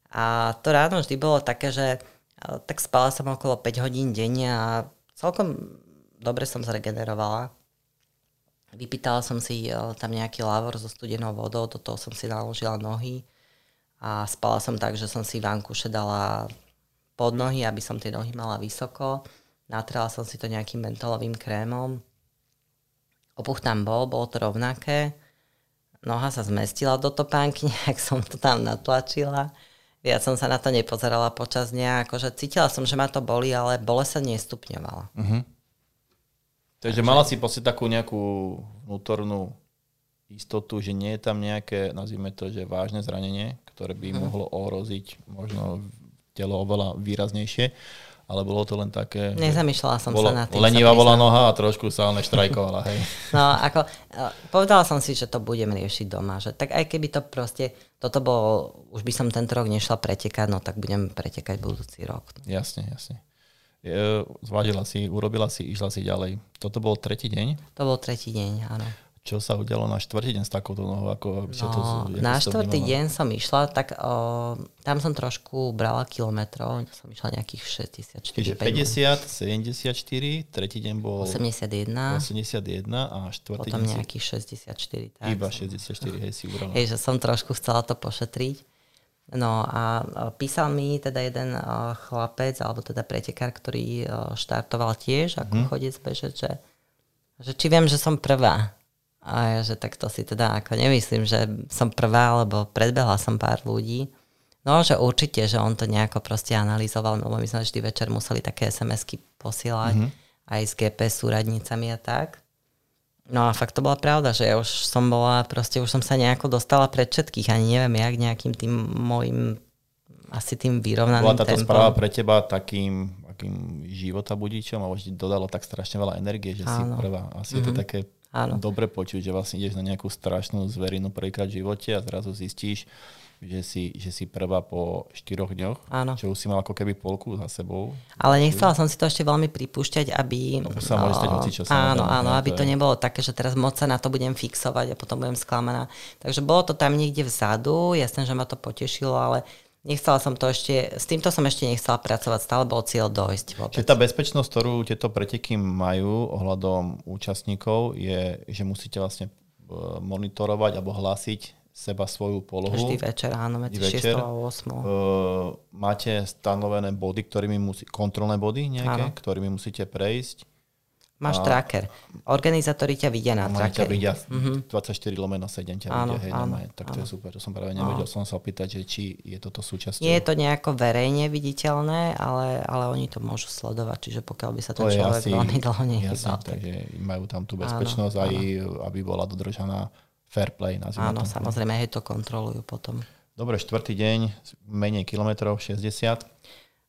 A to ráno vždy bolo také, že tak spala som okolo 5 hodín denne a celkom dobre som zregenerovala. Vypýtala som si tam nejaký lávor so studenou vodou, do toho som si naložila nohy a spala som tak, že som si vánkuše dala pod nohy, aby som tie nohy mala vysoko. Natrela som si to nejakým mentolovým krémom Opuch tam bol, bolo to rovnaké. Noha sa zmestila do topánky, <laughs> nejak som to tam natlačila. Ja som sa na to nepozerala počas dňa, akože cítila som, že ma to boli, ale bole sa nestupňovala. Uh-huh. Takže mala si proste takú nejakú vnútornú istotu, že nie je tam nejaké, nazvime to, že vážne zranenie, ktoré by uh-huh. mohlo ohroziť možno telo oveľa výraznejšie ale bolo to len také... Nezamýšľala som bolo, sa na tým. Lenivá bola noha a trošku sa ale štrajkovala, hej. <laughs> No, ako, e, povedala som si, že to budem riešiť doma, že tak aj keby to proste, toto bolo, už by som tento rok nešla pretekať, no tak budem pretekať budúci rok. Jasne, jasne. Zvážila si, urobila si, išla si ďalej. Toto bol tretí deň? To bol tretí deň, áno čo sa udialo na štvrtý deň s takouto nohou? Ako, no, to, na štvrtý deň som išla, tak o, tam som trošku brala kilometrov, som išla nejakých 64. Čiže 50, 74, tretí deň bol 81, 81 a štvrtý potom deň nejakých 64. Tak iba 64, hej, si ubrala. Hej, že som trošku chcela to pošetriť. No a písal mi teda jeden chlapec, alebo teda pretekár, ktorý štartoval tiež ako hmm. chodec bežec, že, že či viem, že som prvá. A ja, že tak to si teda ako nemyslím, že som prvá, lebo predbehla som pár ľudí. No, že určite, že on to nejako proste analyzoval, lebo my sme vždy večer museli také SMS-ky posielať, mm-hmm. aj s GPS súradnicami a tak. No a fakt to bola pravda, že ja už som bola, proste už som sa nejako dostala pred všetkých, ani neviem, jak nejakým tým môjim asi tým vyrovnaným Bola táto tempom. správa pre teba takým, takým života budíčom a už dodalo tak strašne veľa energie, že Áno. si prvá. Asi mm-hmm. je to mhm. také Áno. dobre počuť, že vlastne ideš na nejakú strašnú zverinu prvýkrát v živote a zrazu zistíš, že si, že si prvá po štyroch dňoch, Áno. čo už si mal ako keby polku za sebou. Ale nechcela som si to ešte veľmi pripúšťať, aby... No, sa môže stať hoci, čo sa Áno, áno, aby to, nebolo také, že teraz moc sa na to budem fixovať a potom budem sklamaná. Takže bolo to tam niekde vzadu, jasné, že ma to potešilo, ale Nechcela som to ešte, s týmto som ešte nechcela pracovať, stále bol cieľ dojsť. Vôbec. Čiže tá bezpečnosť, ktorú tieto preteky majú ohľadom účastníkov, je, že musíte vlastne e, monitorovať alebo hlásiť seba svoju polohu. Vždy večer, áno, medzi 6 a 8. Uh, máte stanovené body, ktorými musí, kontrolné body nejaké, áno. ktorými musíte prejsť Máš a... tracker. Organizátori ťa vidia na trackeri. ťa vidia, mm-hmm. 24 lomeno 7 ťa áno, vidia, hej, áno, tak to áno. je super. To som práve nevedel, áno. som sa opýtať, že či je toto súčasťou. Nie je to nejako verejne viditeľné, ale, ale oni to môžu sledovať, čiže pokiaľ by sa ten to človek asi, veľmi dlho nechybal. Takže majú tam tú bezpečnosť áno, aj, áno. aby bola dodržaná fair play. Áno, to. samozrejme, hej, to kontrolujú potom. Dobre, štvrtý deň, menej kilometrov, 60.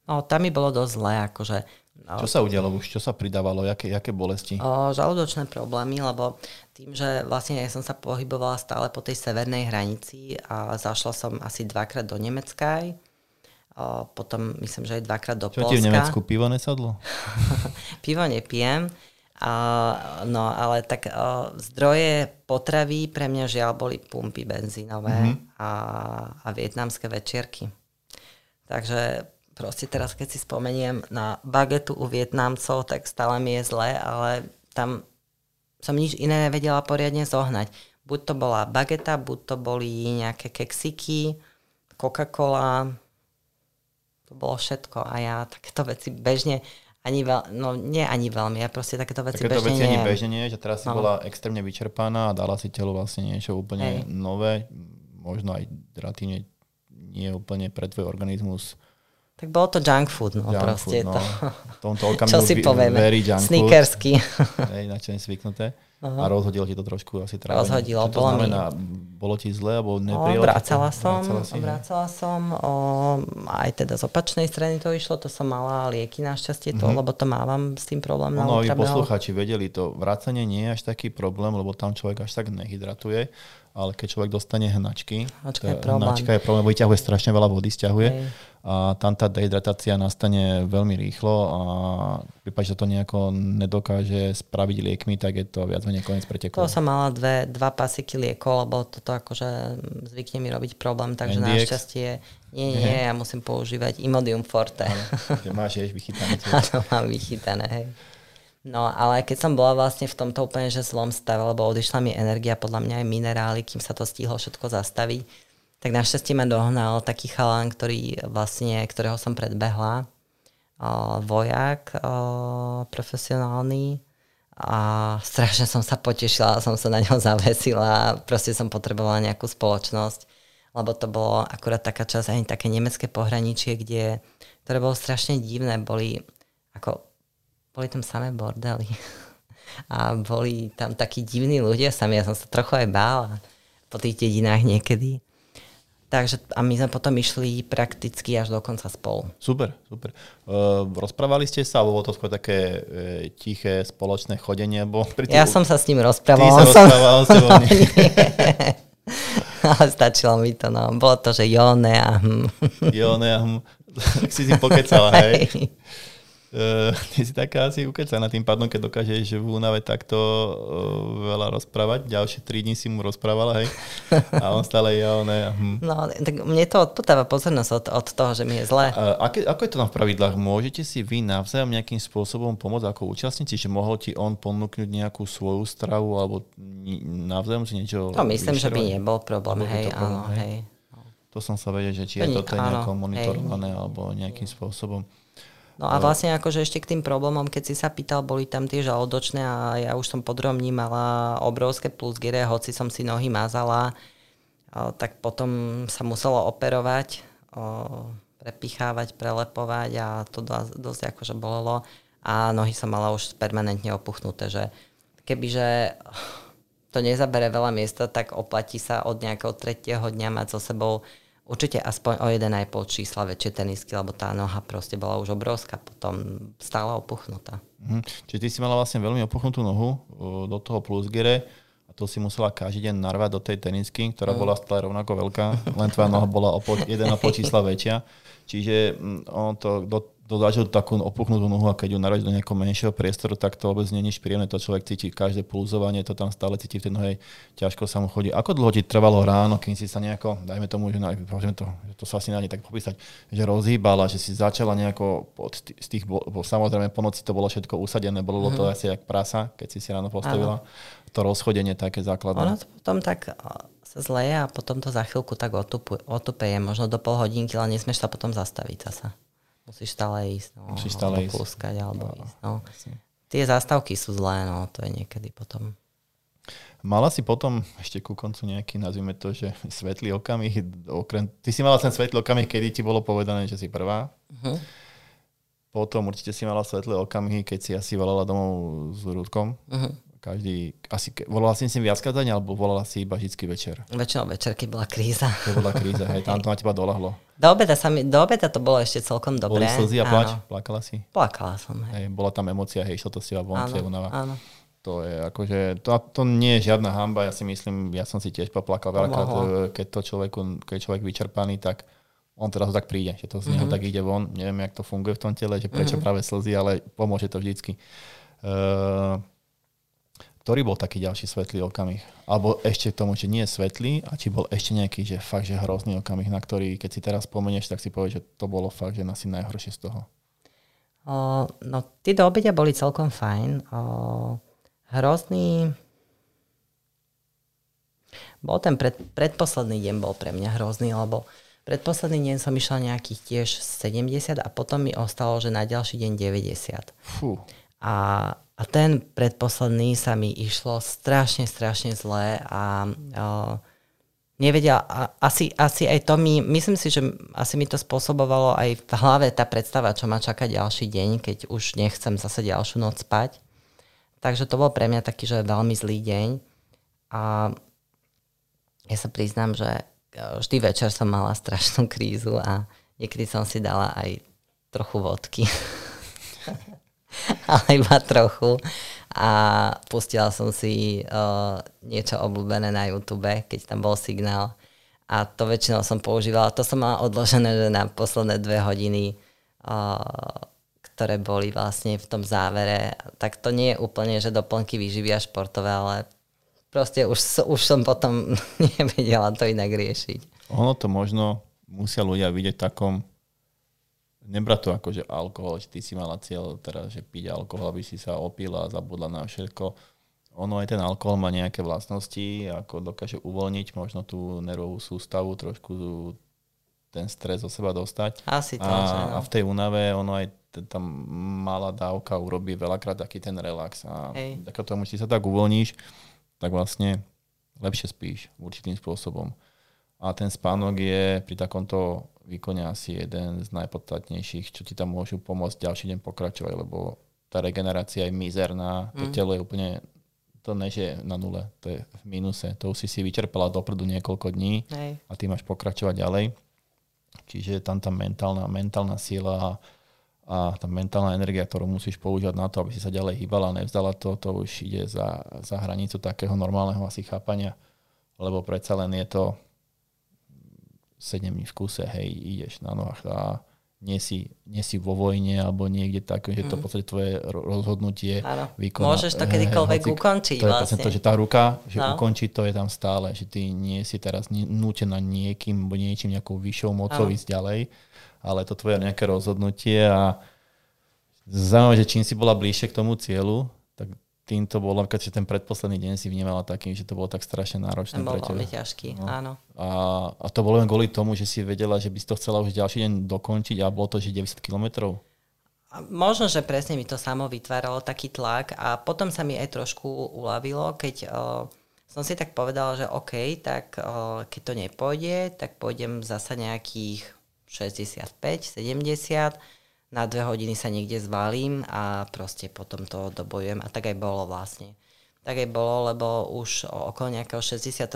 No, tam mi bolo dosť zle, akože No. Čo sa udialo už? Čo sa pridávalo? Jaké, jaké bolesti? O, žalúdočné problémy, lebo tým, že vlastne ja som sa pohybovala stále po tej severnej hranici a zašla som asi dvakrát do Nemecka o, potom myslím, že aj dvakrát do Čo Polska. ti v Nemecku pivo nesadlo? <laughs> pivo nepijem, a, no ale tak a, zdroje potravy pre mňa žiaľ boli pumpy benzínové mm-hmm. a, a vietnamské večierky. Takže proste teraz, keď si spomeniem na bagetu u Vietnamcov, tak stále mi je zle, ale tam som nič iné nevedela poriadne zohnať. Buď to bola bageta, buď to boli nejaké keksiky, Coca-Cola, to bolo všetko. A ja takéto veci bežne ani veľ, no nie ani veľmi, ja proste takéto veci takéto bežne veci ani bežne nie, že teraz si no. bola extrémne vyčerpaná a dala si telo vlastne niečo úplne Hej. nové, možno aj relatívne nie úplne pre tvoj organizmus tak bolo to junk food, no junk proste. Food, no. To. V tomto okamihu Čo si povieme, sneakersky. Hej, na čo zvyknuté. Uh-huh. A rozhodilo ti to trošku asi trávenie. Rozhodilo, Čo to bolo znamená? Mi... Bolo ti zle, alebo neprijalo? Vrácala som, vrácala som, o, aj teda z opačnej strany to išlo, to som mala lieky našťastie, to, uh-huh. lebo to mávam s tým problém. No, aby poslucháči vedeli to, vrácanie nie je až taký problém, lebo tam človek až tak nehydratuje, ale keď človek dostane hnačky, hnačka je problém, hnačka je problém vyťahuje strašne veľa vody, stiahuje. Hej a tam tá dehydratácia nastane veľmi rýchlo a v prípade, že to nejako nedokáže spraviť liekmi, tak je to viac menej koniec pretekov. To som mala dve, dva pasiky liekov, lebo toto akože zvykne mi robiť problém, takže NDX. našťastie nie, nie, ja musím používať Imodium Forte. Že máš ješ vychytané. <laughs> Áno, mám vychytané, hej. No, ale keď som bola vlastne v tomto úplne že zlom stave, lebo odišla mi energia, podľa mňa aj minerály, kým sa to stihlo všetko zastaviť, tak našťastie ma dohnal taký chalán, ktorý vlastne, ktorého som predbehla, o, vojak o, profesionálny. A strašne som sa potešila, som sa na ňo zavesila, proste som potrebovala nejakú spoločnosť, lebo to bolo akurát taká časť, aj také nemecké pohraničie, kde, ktoré bolo strašne divné, boli ako, boli tam samé bordely <laughs> a boli tam takí divní ľudia sami, ja som sa trochu aj bála po tých dedinách niekedy. Takže a my sme potom išli prakticky až do konca spolu. Super, super. Uh, rozprávali ste sa, alebo to skôr také uh, tiché spoločné chodenie? Bo pri ja som sa s ním rozprával. Ty sa som... rozprával s <laughs> <laughs> Ale stačilo mi to, no. Bolo to, že Jone a hm. Jone a hm. Tak si si pokecala, hej. Uh, <laughs> ty si taká asi ukecaná tým pádom, keď dokážeš v únave takto uh, veľa rozprávať. Ďalšie tri dní si mu rozprávala, hej? <laughs> A on stále je, ne? Hm. No, tak mne to odputáva pozornosť od, od toho, že mi je zle. Uh, aké, ako je to na pravidlách? Môžete si vy navzájom nejakým spôsobom pomôcť ako účastníci? Že mohol ti on ponúknuť nejakú svoju stravu alebo navzájom si niečo No, myslím, vyšerovať? že by nebol problém, hej, áno, hej. To som sa vedel, že či to je toto nejako monitorované hej. alebo nejakým spôsobom. No a vlastne akože ešte k tým problémom, keď si sa pýtal, boli tam tie žalúdočné a ja už som podrobní mala obrovské plusgere, hoci som si nohy mazala, tak potom sa muselo operovať, prepichávať, prelepovať a to dosť, dosť akože bolelo. A nohy som mala už permanentne opuchnuté, že kebyže to nezabere veľa miesta, tak oplatí sa od nejakého tretieho dňa mať so sebou určite aspoň o 1,5 čísla väčšie tenisky, lebo tá noha proste bola už obrovská, potom stála opuchnutá. Mhm. Čiže ty si mala vlastne veľmi opuchnutú nohu do toho plusgere a to si musela každý deň narvať do tej tenisky, ktorá mm. bola stále rovnako veľká, len tvoja noha bola o 1,5 čísla väčšia. Čiže mm, on to, do, dodážil takú opuchnutú nohu a keď ju naraď do nejakého menšieho priestoru, tak to vôbec nie je nič príjemné. To človek cíti každé pulzovanie, to tam stále cíti v tej nohe, ťažko sa mu chodí. Ako dlho ti trvalo ráno, kým si sa nejako, dajme tomu, že, na, to, že to sa asi nie tak popísať, že rozhýbala, že si začala nejako od z tých, bo, samozrejme po noci to bolo všetko usadené, bolo to asi jak prasa, keď si si ráno postavila. Ano. To rozchodenie také základné. Ono to potom tak sa zleje a potom to za chvíľku tak otupeje, možno do pol hodinky, ale nesmieš sa potom zastaviť zasa. Musíš stále ísť. No, Musíš stále ísť. Púskať, alebo no, ísť. No. Tie zástavky sú zlé, no to je niekedy potom. Mala si potom ešte ku koncu nejaký, nazvime to, že svetlý okamih, okrem, ty si mala ten svetlý okamih, kedy ti bolo povedané, že si prvá. Uh-huh. Potom určite si mala svetlé okamihy, keď si asi volala domov s Rúdkom. Uh-huh. Každý, asi, volala si si viac alebo volala si iba vždy večer? Väčšinou večer, keď bola kríza. Keď bola kríza, hej, tam to na teba dolahlo. <laughs> Do obeda, sa mi, do obeda to bolo ešte celkom dobré. Boli slzy a plač? Plakala si? Plakala som, hej. hej bola tam emocia, hej, išlo to si von, áno, únava. áno. To je akože, to, to nie je žiadna hamba, ja si myslím, ja som si tiež poplakal veľakrát, e, keď to človeku, keď je človek vyčerpaný, tak on teraz tak príde, že to z neho mm-hmm. tak ide von. Neviem, jak to funguje v tom tele, že prečo mm-hmm. práve slzy, ale pomôže to vždycky. Uh, ktorý bol taký ďalší svetlý okamih? Alebo ešte k tomu, že nie je svetlý, a či bol ešte nejaký, že fakt, že hrozný okamih, na ktorý, keď si teraz spomenieš, tak si povieš, že to bolo fakt, že asi najhoršie z toho. O, no, tí do obedia boli celkom fajn. O, hrozný... Bol ten pred, predposledný deň bol pre mňa hrozný, lebo predposledný deň som išla nejakých tiež 70 a potom mi ostalo, že na ďalší deň 90. Fú. A a ten predposledný sa mi išlo strašne, strašne zlé a uh, nevedia, a, asi, asi aj to mi, myslím si, že asi mi to spôsobovalo aj v hlave tá predstava, čo ma čaká ďalší deň, keď už nechcem zase ďalšiu noc spať. Takže to bol pre mňa taký, že veľmi zlý deň. A ja sa priznám, že vždy večer som mala strašnú krízu a niekedy som si dala aj trochu vodky. <laughs> <laughs> ale iba trochu. A pustila som si uh, niečo obľúbené na YouTube, keď tam bol signál. A to väčšinou som používala. To som mala odložené že na posledné dve hodiny, uh, ktoré boli vlastne v tom závere. Tak to nie je úplne, že doplnky výživy a športové, ale proste už, už som potom <laughs> nevedela to inak riešiť. Ono to možno musia ľudia vidieť takom nebrať to ako, že alkohol, že ty si mala cieľ teraz, že piť alkohol, aby si sa opila a zabudla na všetko. Ono aj ten alkohol má nejaké vlastnosti, ako dokáže uvoľniť možno tú nervovú sústavu, trošku ten stres zo seba dostať. Asi to, a, že no. a v tej únave ono aj tam malá dávka urobí veľakrát taký ten relax. A tak tomu, či sa tak uvoľníš, tak vlastne lepšie spíš určitým spôsobom. A ten spánok je pri takomto výkone asi jeden z najpodstatnejších, čo ti tam môžu pomôcť ďalší deň pokračovať, lebo tá regenerácia je mizerná, to mm. telo je úplne, to nežije na nule, to je v mínuse, to už si si vyčerpala dopredu niekoľko dní Hej. a ty máš pokračovať ďalej. Čiže je tam tá mentálna, mentálna sila a, a tá mentálna energia, ktorú musíš používať na to, aby si sa ďalej hýbala, nevzdala to, to už ide za, za hranicu takého normálneho asi chápania, lebo predsa len je to 7 dní v kuse, hej, ideš na nohách a nie si, nie si vo vojne alebo niekde tak, že to v mhm. podstate tvoje rozhodnutie vykoná. Môžeš to kedykoľvek hej, ukončiť to vlastne. to, že tá ruka, že no. ukončiť to je tam stále, že ty nie si teraz nútená niekým, niečím nejakou vyššou mocou ísť ďalej, ale to tvoje nejaké rozhodnutie a zaujímavé, že čím si bola bližšie k tomu cieľu, tak tým to bolo, keď ten predposledný deň si vnímala takým, že to bolo tak strašne náročné bol pre teba. ťažký, no. áno. A, a to bolo len kvôli tomu, že si vedela, že by si to chcela už ďalší deň dokončiť a bolo to, že 90 kilometrov? Možno, že presne mi to samo vytváralo taký tlak a potom sa mi aj trošku uľavilo, keď uh, som si tak povedala, že OK, tak uh, keď to nepôjde, tak pôjdem zasa nejakých 65, 70 na dve hodiny sa niekde zvalím a proste potom to dobojujem a tak aj bolo vlastne. Tak aj bolo, lebo už okolo nejakého 67.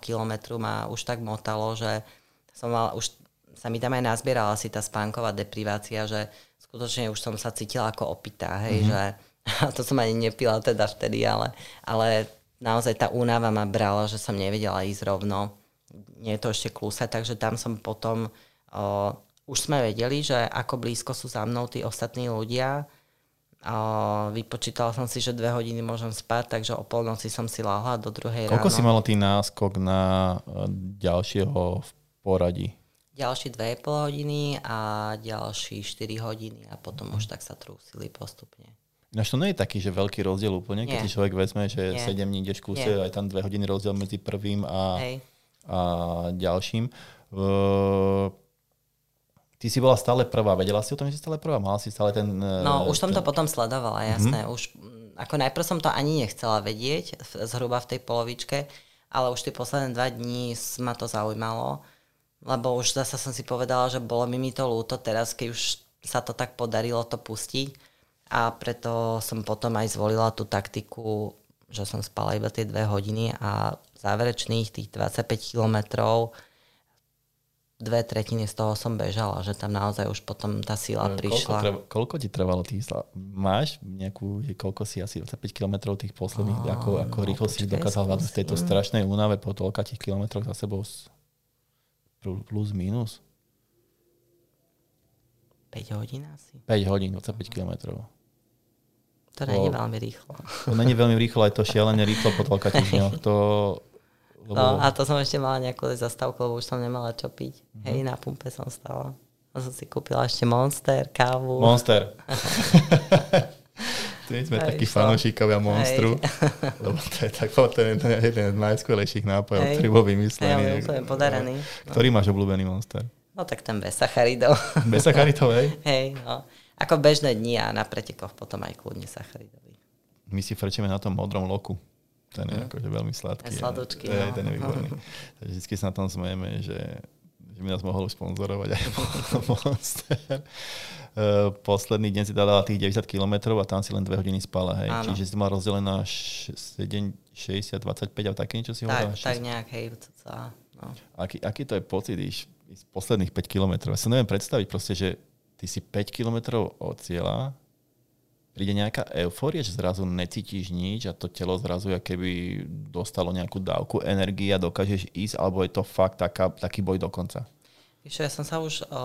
kilometru ma už tak motalo, že som mal, už sa mi tam aj nazbierala si tá spánková deprivácia, že skutočne už som sa cítila ako opitá, hej, mm-hmm. že a <laughs> to som ani nepila teda vtedy, ale, ale naozaj tá únava ma brala, že som nevedela ísť rovno. Nie je to ešte klúse, takže tam som potom o, už sme vedeli, že ako blízko sú za mnou tí ostatní ľudia. A vypočítala som si, že dve hodiny môžem spať, takže o polnoci som si láhla do druhej Koľko ráno. si mala tý náskok na e, ďalšieho v poradí? Ďalšie 2,5 hodiny a ďalší 4 hodiny a potom už tak sa trúsili postupne. Ináč to nie je taký, že veľký rozdiel úplne, keď si človek vezme, že nie. 7 dní ideš kúse, aj tam 2 hodiny rozdiel medzi prvým a, a ďalším. Uh, Ty si bola stále prvá, vedela si o tom, že si stále prvá? Mala si stále ten... No, už som to potom sledovala, jasné. Mm-hmm. Už, ako najprv som to ani nechcela vedieť, zhruba v tej polovičke, ale už tie posledné dva dní ma to zaujímalo, lebo už zase som si povedala, že bolo mi mi to ľúto teraz, keď už sa to tak podarilo to pustiť a preto som potom aj zvolila tú taktiku, že som spala iba tie dve hodiny a záverečných tých 25 kilometrov dve tretiny z toho som bežala, že tam naozaj už potom tá sila E, prišla. Koľko, treva, koľko ti trvalo tých? Máš nejakú, že koľko si asi 5 km tých posledných, Á, ako, ako no, rýchlo si dokázal zvládnuť v tejto skúsim. strašnej únave po toľkých kilometroch za sebou plus minus 5 hodín asi. 5 hodín, 25 km. To je Wow. veľmi rýchlo. To není veľmi rýchlo, aj to šialene rýchlo po toľka týždňoch. To, lebo, No, a to som ešte mala nejakú zastávku, lebo už som nemala čo piť. Mhm. Hej, na pumpe som stala. A som si kúpila ešte Monster, kávu. Monster. <laughs> My sme Hej, takí fanúšikovia Monstru, <laughs> lebo to je tak ten, ten jeden z najskvelejších nápojov, Hej. ktorý bol vymyslený. úplne podarený. Ktorý máš obľúbený Monster? No tak ten bez sacharidov. <laughs> Bez sacharitov, hej? Hej, no. Ako bežné dni a na pretekoch potom aj kľudne sacharidový. My si frčíme na tom modrom loku. Ten je akože veľmi sladký. Sladučký, To je, no. ten je výborný. <laughs> Takže vždy sa na tom smejeme, že, že by nás mohol sponzorovať aj <laughs> Monster. Uh, posledný deň si dala tých 90 km a tam si len 2 hodiny spala, hej. Áno. Čiže si mal rozdelené na 7, 60, 25 a také niečo si hovorila? Tak, tak nejak, hej, cca, no. Aký, aký to je pocit ísť, ísť posledných 5 km? Ja si neviem predstaviť proste, že ty si 5 km od cieľa, príde nejaká eufória, že zrazu necítiš nič a to telo zrazu keby dostalo nejakú dávku energie a dokážeš ísť, alebo je to fakt taká, taký boj do konca? Víš, čo, ja som sa už... O,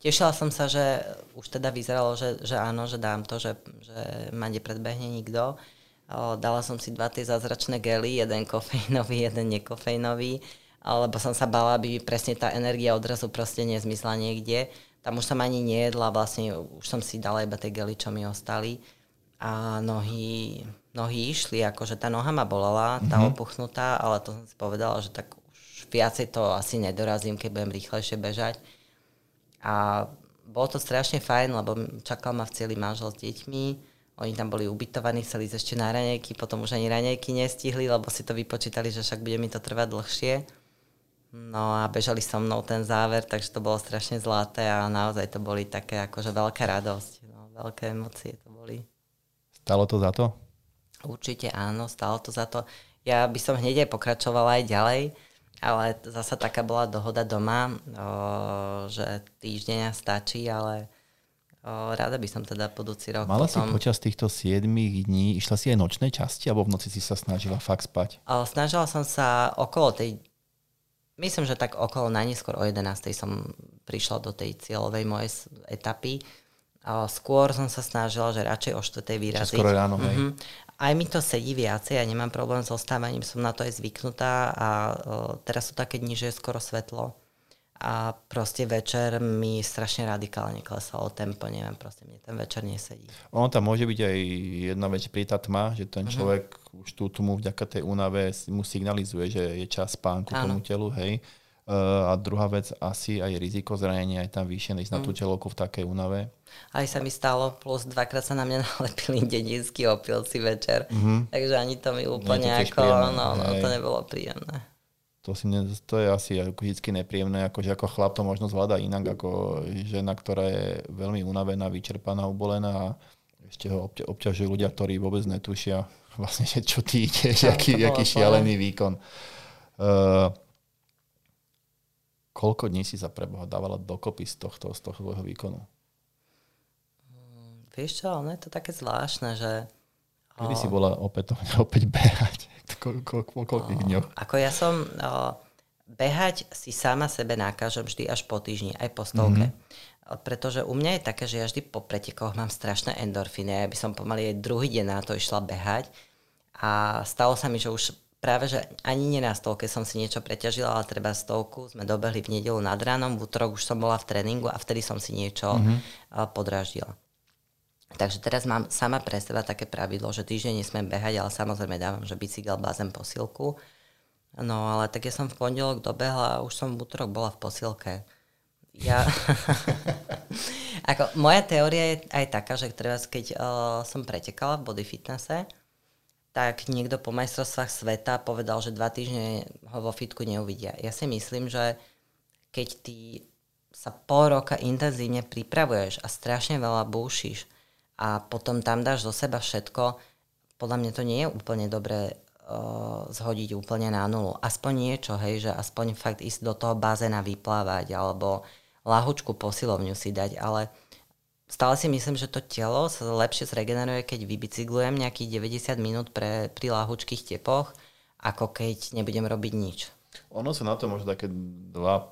tešila som sa, že už teda vyzeralo, že, že áno, že dám to, že, že ma nepredbehne nikto. O, dala som si dva tie zázračné gely, jeden kofeínový, jeden nekofeínový, lebo som sa bala, aby presne tá energia odrazu proste nezmysla niekde. Tam už som ani nejedla, vlastne už som si dala iba tie gely, čo mi ostali. A nohy, nohy išli, akože tá noha ma bolela, tá mm-hmm. opuchnutá, ale to som si povedala, že tak už viacej to asi nedorazím, keď budem rýchlejšie bežať. A bolo to strašne fajn, lebo čakal ma v cieli manžel s deťmi, oni tam boli ubytovaní, chceli ísť ešte na raňajky, potom už ani raňajky nestihli, lebo si to vypočítali, že však bude mi to trvať dlhšie. No a bežali so mnou ten záver, takže to bolo strašne zlaté a naozaj to boli také akože veľká radosť. No, veľké emócie to boli. Stalo to za to? Určite áno, stalo to za to. Ja by som hneď aj pokračovala aj ďalej, ale zasa taká bola dohoda doma, o, že týždeň stačí, ale o, rada by som teda budúci rok Mala si potom... počas týchto 7 dní, išla si aj nočnej časti, alebo v noci si sa snažila fakt spať? O, snažila som sa okolo tej, myslím, že tak okolo najneskôr o 11. som prišla do tej cieľovej mojej etapy. Skôr som sa snažila, že radšej o 4. vyraziť. skoro ráno. Mhm. Aj mi to sedí viacej, ja nemám problém s ostávaním, som na to aj zvyknutá a o, teraz sú také dni, že je skoro svetlo a proste večer mi strašne radikálne klesalo tempo, neviem, proste mne ten večer nesedí. Ono tam môže byť aj jedna vec, príde tá tma, že ten Mhm. človek už tú tmu vďaka tej únave mu signalizuje, že je čas spánku tomu telu, hej. Uh, a druhá vec, asi aj riziko zranenia je tam vyššie, ísť na Mhm. tú telovku v takej únave. Aj sa mi stalo, plus dvakrát sa na mňa <laughs> nalepili dedinskí opilci večer, mm-hmm. takže ani to mi úplne ako, no, no, to nebolo príjemné. To, si ne, to je asi vždy nepríjemné, akože ako chlap to možno zvláda inak ako žena, ktorá je veľmi unavená, vyčerpaná, ubolená a ešte ho obťa- obťažujú ľudia, ktorí vôbec netušia <laughs> vlastne, že čo ty ideš, aký, aký šialený výkon. Uh, koľko dní si sa preboha dávala dokopy z tohto, z tohto tvojho výkonu? Vieš čo, ono je to také zvláštne, že... Kedy si bola opätovne <laughs> opäť behať? Ko, ko, koľkých dňoch? Ako ja som... O, behať si sama sebe nakážem vždy až po týždni, aj po stovke. Mm-hmm. Pretože u mňa je také, že ja vždy po pretekoch mám strašné endorfíny. Ja by som pomaly aj druhý deň na to išla behať. A stalo sa mi, že už práve, že ani nie na stolke som si niečo preťažila, ale treba stovku. Sme dobehli v nedelu nad ránom, v útorok už som bola v tréningu a vtedy som si niečo mm-hmm. podráždila. Takže teraz mám sama pre seba také pravidlo, že týždeň nesmiem behať, ale samozrejme dávam, že bicykel, bazén, posilku. No ale tak ja som v pondelok dobehla a už som v útorok bola v posilke. Ja... <laughs> Ako, moja teória je aj taká, že teraz, keď uh, som pretekala v body fitnesse, tak niekto po majstrovstvách sveta povedal, že dva týždne ho vo fitku neuvidia. Ja si myslím, že keď ty sa pol roka intenzívne pripravuješ a strašne veľa búšiš a potom tam dáš zo seba všetko, podľa mňa to nie je úplne dobré zhodiť úplne na nulu. Aspoň niečo, hej, že aspoň fakt ísť do toho bazéna vyplávať alebo lahučku posilovňu si dať, ale stále si myslím, že to telo sa lepšie zregeneruje, keď vybicyklujem nejakých 90 minút pre, pri lahučkých tepoch, ako keď nebudem robiť nič. Ono sú na to možno také dva,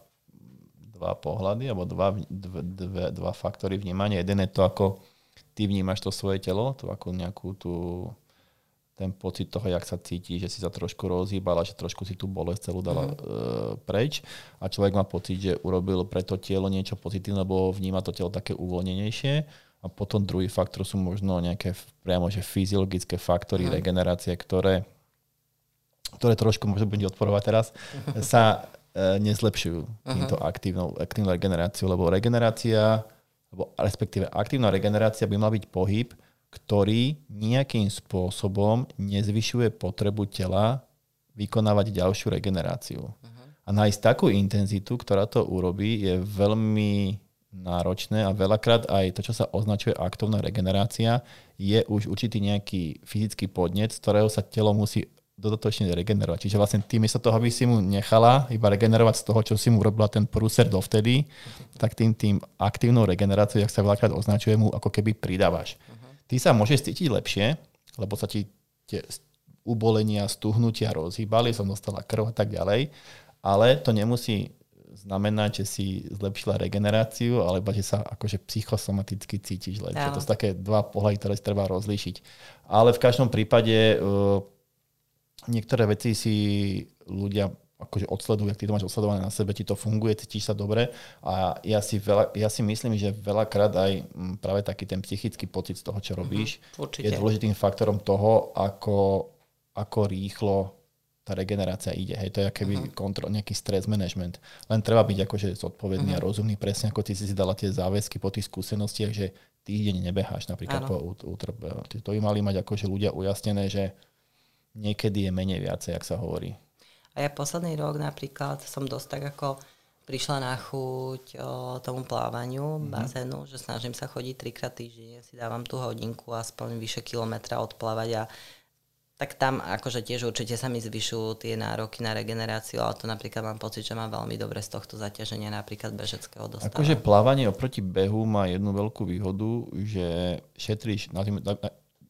dva pohľady, alebo dva, dve, dve, dva faktory vnímania. Jeden je to, ako ty vnímaš to svoje telo, to ako nejakú tú ten pocit toho, jak sa cíti, že si sa trošku rozhýbala, že trošku si tú bolesť celú dala mm. e, preč a človek má pocit, že urobil pre to telo niečo pozitívne, lebo vníma to telo také uvoľnenejšie a potom druhý faktor sú možno nejaké priamo že fyziologické faktory mm. regenerácie, ktoré, ktoré trošku môžu byť odporovať teraz, <laughs> sa e, nezlepšujú týmto aktívnou, aktívnou regeneráciou, lebo regenerácia, alebo respektíve aktívna regenerácia by mala byť pohyb, ktorý nejakým spôsobom nezvyšuje potrebu tela vykonávať ďalšiu regeneráciu. Uh-huh. A nájsť takú intenzitu, ktorá to urobí, je veľmi náročné a veľakrát aj to, čo sa označuje aktovná regenerácia, je už určitý nejaký fyzický podnet, z ktorého sa telo musí dodatočne regenerovať. Čiže vlastne tým sa toho, aby si mu nechala iba regenerovať z toho, čo si mu urobila ten prúser dovtedy, tak tým, tým aktívnou regeneráciou, ak sa veľakrát označuje, mu ako keby pridávaš. Uh-huh ty sa môžeš cítiť lepšie, lebo sa ti tie ubolenia, stuhnutia rozhýbali, som dostala krv a tak ďalej, ale to nemusí znamenať, že si zlepšila regeneráciu, alebo že sa akože psychosomaticky cítiš lepšie. Ja. To sú také dva pohľady, ktoré si treba rozlíšiť. Ale v každom prípade uh, niektoré veci si ľudia akože odsledujú, ak ty to máš odsledované na sebe, ti to funguje, cítiš sa dobre a ja si, veľa, ja si myslím, že veľakrát aj mm, práve taký ten psychický pocit z toho, čo robíš, mm-hmm, je dôležitým faktorom toho, ako, ako rýchlo tá regenerácia ide. Hej, to je keby uh-huh. kontrol, nejaký stres management. Len treba byť akože zodpovedný uh-huh. a rozumný, presne ako ty si si dala tie záväzky po tých skúsenostiach, že týždeň nebeháš napríklad Áno. po útrpe. To by mali mať akože ľudia ujasnené, že niekedy je menej viacej, ak sa hovorí. A ja posledný rok napríklad som dosť tak ako prišla na chuť o, tomu plávaniu, mm-hmm. bazénu, že snažím sa chodiť trikrát týždenne, si dávam tú hodinku aspoň vyše kilometra odplávať a tak tam akože tiež určite sa mi zvyšujú tie nároky na regeneráciu, ale to napríklad mám pocit, že mám veľmi dobre z tohto zaťaženia napríklad bežeckého dostávam. Akože plávanie oproti behu má jednu veľkú výhodu, že šetríš,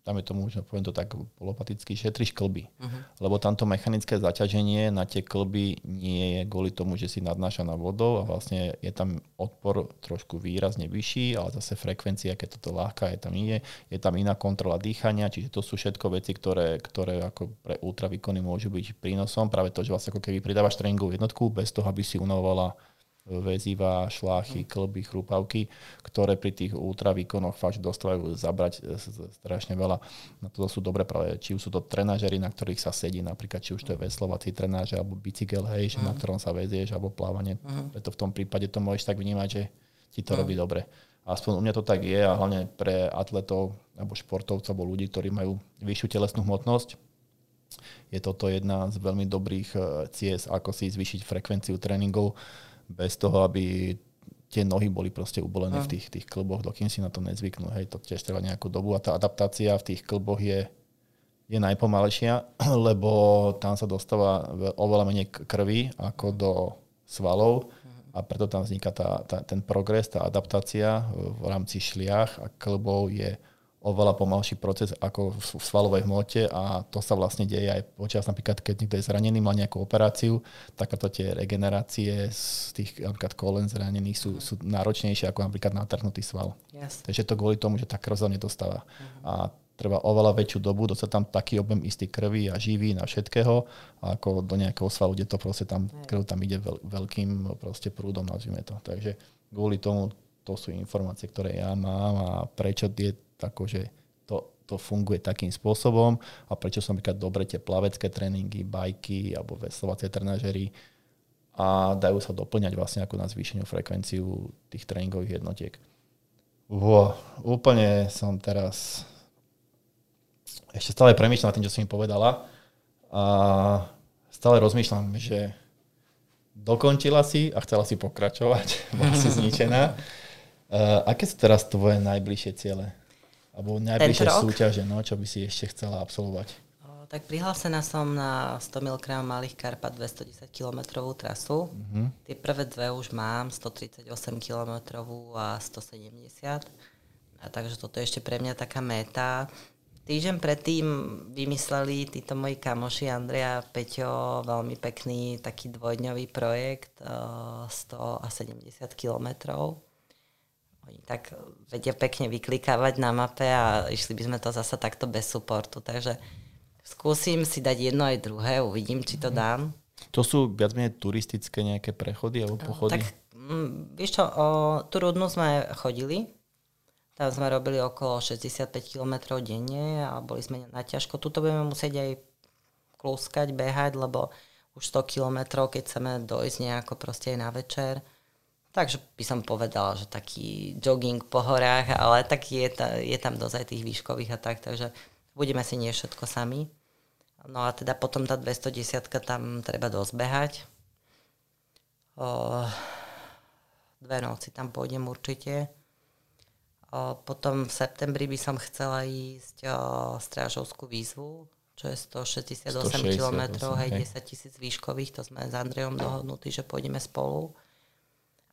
dáme tomu, že poviem to tak polopaticky, šetriš klby. Uh-huh. Lebo tamto mechanické zaťaženie na tie klby nie je kvôli tomu, že si nadnášaná vodou a vlastne je tam odpor trošku výrazne vyšší, ale zase frekvencia, keď toto ľahká je tam nie, je tam iná kontrola dýchania, čiže to sú všetko veci, ktoré, ktoré ako pre ultravýkony môžu byť prínosom. Práve to, že vlastne ako keby pridávaš tréningovú jednotku bez toho, aby si unavovala väziva, šláchy, klby, chrupavky, ktoré pri tých ultravýkonoch fakt dostávajú zabrať e, strašne veľa. Na to sú dobre práve, či už sú to trenažery, na ktorých sa sedí, napríklad či už to je veslovací trenáž, alebo bicykel, hej, uh-huh. na ktorom sa vezieš, alebo plávanie. Uh-huh. Preto v tom prípade to môžeš tak vnímať, že ti to uh-huh. robí dobre. Aspoň u mňa to tak je a hlavne pre atletov alebo športovcov alebo ľudí, ktorí majú vyššiu telesnú hmotnosť, je toto jedna z veľmi dobrých e, ciest, ako si zvýšiť frekvenciu tréningov bez toho, aby tie nohy boli proste ubolené v tých, tých klboch, dokým si na to nezvyknú. Hej, to tiež trvá nejakú dobu a tá adaptácia v tých klboch je, je najpomalejšia, <clears throat> lebo tam sa dostáva oveľa menej krvi ako do svalov a preto tam vzniká tá, tá, ten progres, tá adaptácia v rámci šliach a klbov je oveľa pomalší proces ako v svalovej hmote a to sa vlastne deje aj počas napríklad, keď niekto je zranený, má nejakú operáciu, takéto tie regenerácie z tých napríklad kolen zranených sú, sú náročnejšie ako napríklad natrhnutý sval. Yes. Takže to kvôli tomu, že tá krv sa nedostáva. Uh-huh. A treba oveľa väčšiu dobu dostať tam taký objem istý krvi a živí a všetkého, ako do nejakého svalu, kde to proste tam, krv tam ide veľ, veľkým proste prúdom, nazvime to. Takže kvôli tomu to sú informácie, ktoré ja mám a prečo je akože to, to funguje takým spôsobom a prečo sú napríklad dobre tie plavecké tréningy, bajky alebo veslovacie trenažery a dajú sa doplňať vlastne ako na zvýšenú frekvenciu tých tréningových jednotiek. Wow, úplne som teraz ešte stále premýšľam nad tým, čo si mi povedala a stále rozmýšľam, že dokončila si a chcela si pokračovať, <laughs> bola si zničená. <laughs> Uh, aké sú teraz tvoje najbližšie ciele? Alebo najbližšie súťaže, no, čo by si ešte chcela absolvovať? tak prihlásená som na 100 mil krám Malých Karpat 210 km trasu. Mm-hmm. Tie prvé dve už mám, 138 km a 170. A takže toto je ešte pre mňa taká meta. Týždeň predtým vymysleli títo moji kamoši Andrea a Peťo veľmi pekný taký dvojdňový projekt, 100 a 70 kilometrov oni tak vedia pekne vyklikávať na mape a išli by sme to zase takto bez supportu. Takže skúsim si dať jedno aj druhé, uvidím, či to mhm. dám. To sú viac menej turistické nejaké prechody alebo pochody? Tak, mm, vieš čo, o, tú Rudnu sme chodili, tam sme robili okolo 65 km denne a boli sme na ťažko. Tuto budeme musieť aj kluskať, behať, lebo už 100 km, keď chceme dojsť nejako proste aj na večer, Takže by som povedala, že taký jogging po horách, ale tak je, ta, je tam dosť aj tých výškových a tak, takže budeme si nie všetko sami. No a teda potom tá 210 tam treba dozbehať. O, dve noci tam pôjdem určite. O, potom v septembri by som chcela ísť o, strážovskú výzvu, čo je 168 km, hej, 10 tisíc výškových, to sme s Andrejom dohodnutí, že pôjdeme spolu.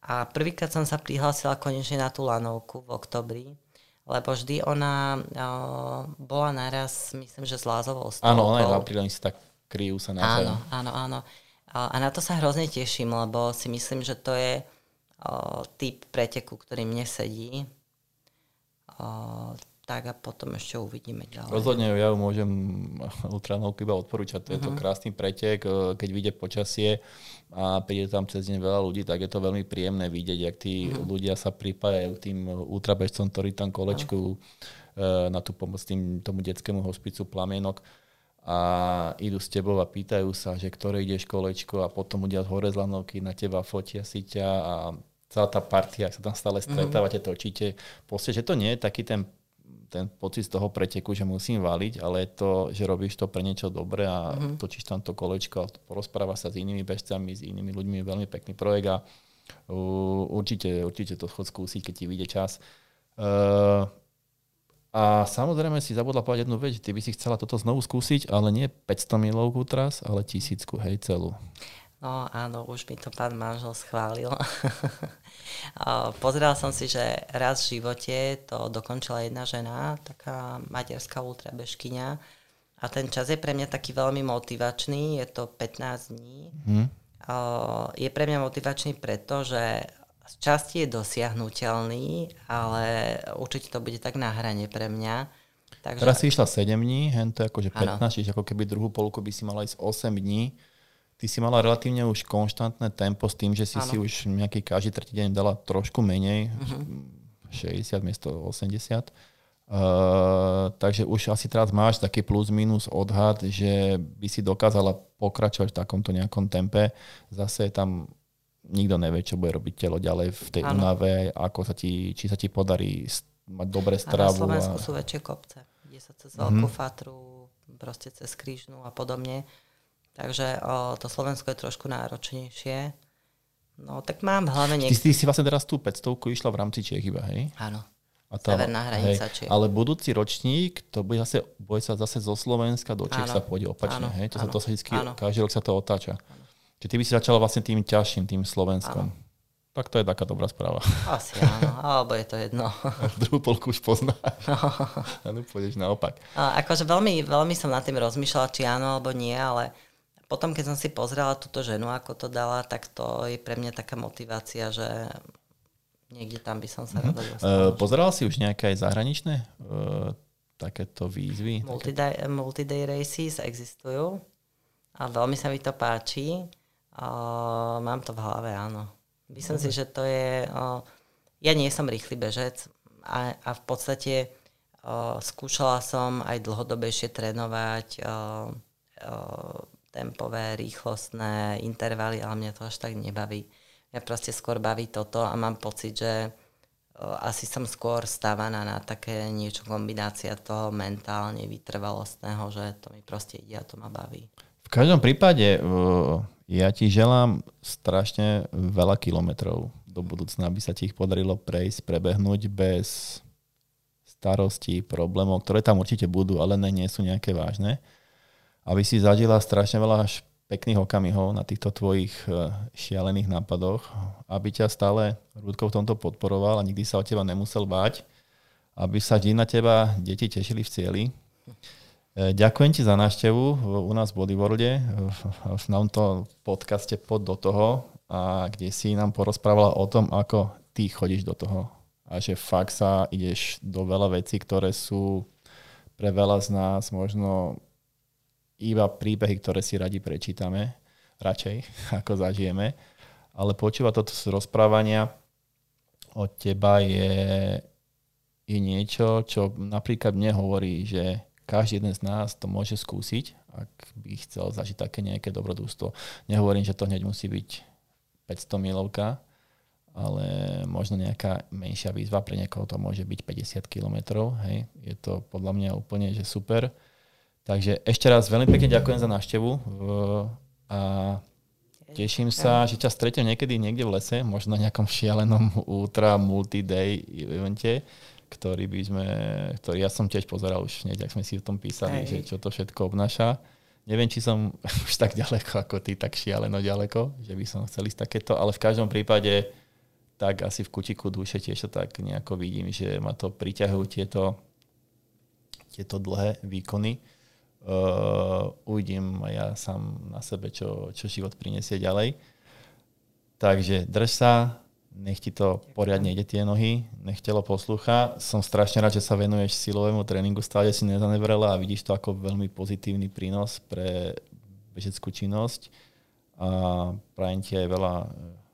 A prvýkrát som sa prihlásila konečne na tú lanovku v oktobri, lebo vždy ona o, bola naraz, myslím, že s lázovou stolkou. Áno, ona je v apríli, sa tak kryjú sa na Áno, áno, áno. A, a na to sa hrozne teším, lebo si myslím, že to je o, typ preteku, ktorý mne sedí. O, tak a potom ešte uvidíme ďalej. Rozhodne ja ju môžem <laughs> ultranovku iba odporúčať. Uh-huh. je to mhm. krásny pretek, e, keď vyjde počasie a príde tam cez deň veľa ľudí, tak je to veľmi príjemné vidieť, jak tí uh-huh. ľudia sa pripájajú tým ultrabežcom, ktorí tam kolečkujú uh-huh. na tú pomoc tým, tomu detskému hospicu Plamienok a idú s tebou a pýtajú sa, že ktoré ideš kolečko a potom ľudia z hore z lanovky na teba fotia si ťa a celá tá partia, ak sa tam stále stretávate, točíte. Proste, že to nie je taký ten ten pocit z toho preteku, že musím valiť, ale je to, že robíš to pre niečo dobré a mm-hmm. točíš tam to kolečko a porozpráva sa s inými bežcami, s inými ľuďmi, je veľmi pekný projekt a uh, určite, určite to chod skúsiť, keď ti vyjde čas. Uh, a samozrejme si zabudla povedať jednu vec, ty by si chcela toto znovu skúsiť, ale nie 500 milovku tras, ale tisícku, hej, celú. No áno, už mi to pán manžel schválil. <laughs> Pozeral som si, že raz v živote to dokončila jedna žena, taká materská ultrabežkyňa. A ten čas je pre mňa taký veľmi motivačný, je to 15 dní. Hmm. Je pre mňa motivačný preto, že z časti je dosiahnutelný, ale určite to bude tak na hrane pre mňa. Takže... Teraz si išla 7 dní, hen to je akože 15, čiže ako keby druhú polku by si mala ísť 8 dní ty si mala relatívne už konštantné tempo s tým, že si ano. si už nejaký každý tretí deň dala trošku menej, uh-huh. 60 miesto 80. Uh, takže už asi teraz máš taký plus minus odhad, že by si dokázala pokračovať v takomto nejakom tempe. Zase tam nikto nevie, čo bude robiť telo ďalej v tej únave, ako sa ti, či sa ti podarí mať dobre stravu. A na Slovensku a... sú väčšie kopce, kde sa cez uh-huh. Veľkú Fatru, proste cez Krížnu a podobne Takže o, to Slovensko je trošku náročnejšie. No tak mám hlavne... Niek- ty, ty si vlastne teraz tú 500 išla v rámci Čiech iba, hej? Áno. A tá, Severná hranica hej, Ale budúci ročník, to bude, zase, bude sa zase zo Slovenska do Čech sa pôjde opačne, áno, hej? To áno, sa to sa vždy, každý rok sa to otáča. Áno. Čiže ty by si začala vlastne tým ťažším, tým Slovenskom. Áno. Tak to je taká dobrá správa. Asi áno, alebo je to jedno. <laughs> Druhú polku už pozná. No. Áno, pôjdeš naopak. A akože veľmi, veľmi som nad tým rozmýšľala, či áno alebo nie, ale potom, keď som si pozrela túto ženu, ako to dala, tak to je pre mňa taká motivácia, že niekde tam by som sa mm-hmm. rada dostala. Uh, pozerala si už nejaké aj zahraničné uh, takéto výzvy? Multiday, také... multiday races existujú a veľmi sa mi to páči. Uh, mám to v hlave, áno. Myslím Dobre. si, že to je... Uh, ja nie som rýchly bežec a, a v podstate uh, skúšala som aj dlhodobejšie trénovať uh, uh, tempové, rýchlostné intervaly, ale mňa to až tak nebaví. Mňa proste skôr baví toto a mám pocit, že asi som skôr stávaná na také niečo kombinácia toho mentálne vytrvalostného, že to mi proste ide a to ma baví. V každom prípade ja ti želám strašne veľa kilometrov do budúcna, aby sa ti ich podarilo prejsť, prebehnúť bez starostí, problémov, ktoré tam určite budú, ale ne, nie sú nejaké vážne aby si zažila strašne veľa pekných okamihov na týchto tvojich e, šialených nápadoch, aby ťa stále Rúdko v tomto podporoval a nikdy sa o teba nemusel báť, aby sa na teba deti tešili v cieli. E, ďakujem ti za návštevu u nás v Bodyworlde, v tomto podcaste pod do toho, a kde si nám porozprávala o tom, ako ty chodíš do toho a že fakt sa ideš do veľa vecí, ktoré sú pre veľa z nás možno iba príbehy, ktoré si radi prečítame, radšej, <laughs> ako zažijeme. Ale počúva toto z rozprávania od teba je, je niečo, čo napríklad mne hovorí, že každý jeden z nás to môže skúsiť, ak by chcel zažiť také nejaké dobrodústvo. Nehovorím, že to hneď musí byť 500 milovka, ale možno nejaká menšia výzva, pre niekoho to môže byť 50 km, hej. Je to podľa mňa úplne že super. Takže ešte raz veľmi pekne ďakujem za návštevu a teším sa, že ťa stretnem niekedy niekde v lese, možno na nejakom šialenom ultra multi-day evente, ktorý by sme, ktorý ja som tiež pozeral už hneď, ak sme si o tom písali, Hej. že čo to všetko obnáša. Neviem, či som <laughs> už tak ďaleko ako ty, tak šialeno ďaleko, že by som chcel ísť takéto, ale v každom prípade tak asi v kutiku duše tiež tak nejako vidím, že ma to priťahujú tieto, tieto dlhé výkony uh, uvidím ja sám na sebe, čo, čo život prinesie ďalej. Takže drž sa, nech ti to poriadne ide tie nohy, nech telo poslúcha. Som strašne rád, že sa venuješ silovému tréningu, stále si nezanevrela a vidíš to ako veľmi pozitívny prínos pre bežeckú činnosť a prajem ti aj veľa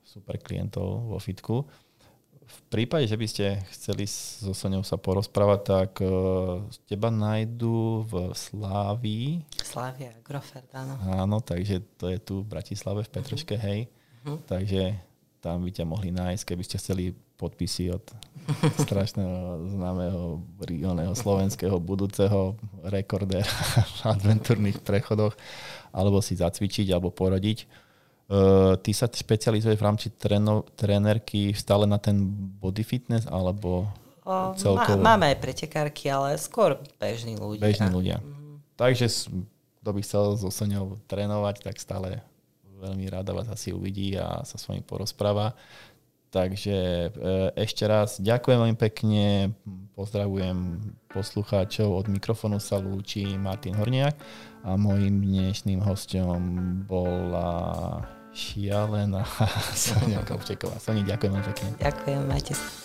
super klientov vo fitku v prípade, že by ste chceli so Soňou sa porozprávať, tak uh, teba nájdu v Slávii. Slávia, Grofert, áno. Áno, takže to je tu v Bratislave, v Petroške, uh-huh. hej. Uh-huh. Takže tam by ťa mohli nájsť, keby ste chceli podpisy od <laughs> strašného známeho regionálneho slovenského budúceho rekordéra v adventúrnych prechodoch, alebo si zacvičiť, alebo poradiť. Uh, ty sa špecializuješ v rámci tréno, trénerky stále na ten body fitness alebo celkovo? Má, máme aj pretekárky, ale skôr bežní ľudia. Bežní ľudia. Mm. Takže kto by chcel so Soňou trénovať, tak stále veľmi rada vás asi uvidí a sa s vami porozpráva. Takže e, ešte raz ďakujem veľmi pekne, pozdravujem poslucháčov, od mikrofónu sa lúči Martin Horniak a môjim dnešným hostom bola šialená <laughs> Sonia Kovčeková. Soni, ďakujem veľmi pekne. Ďakujem, majte sa.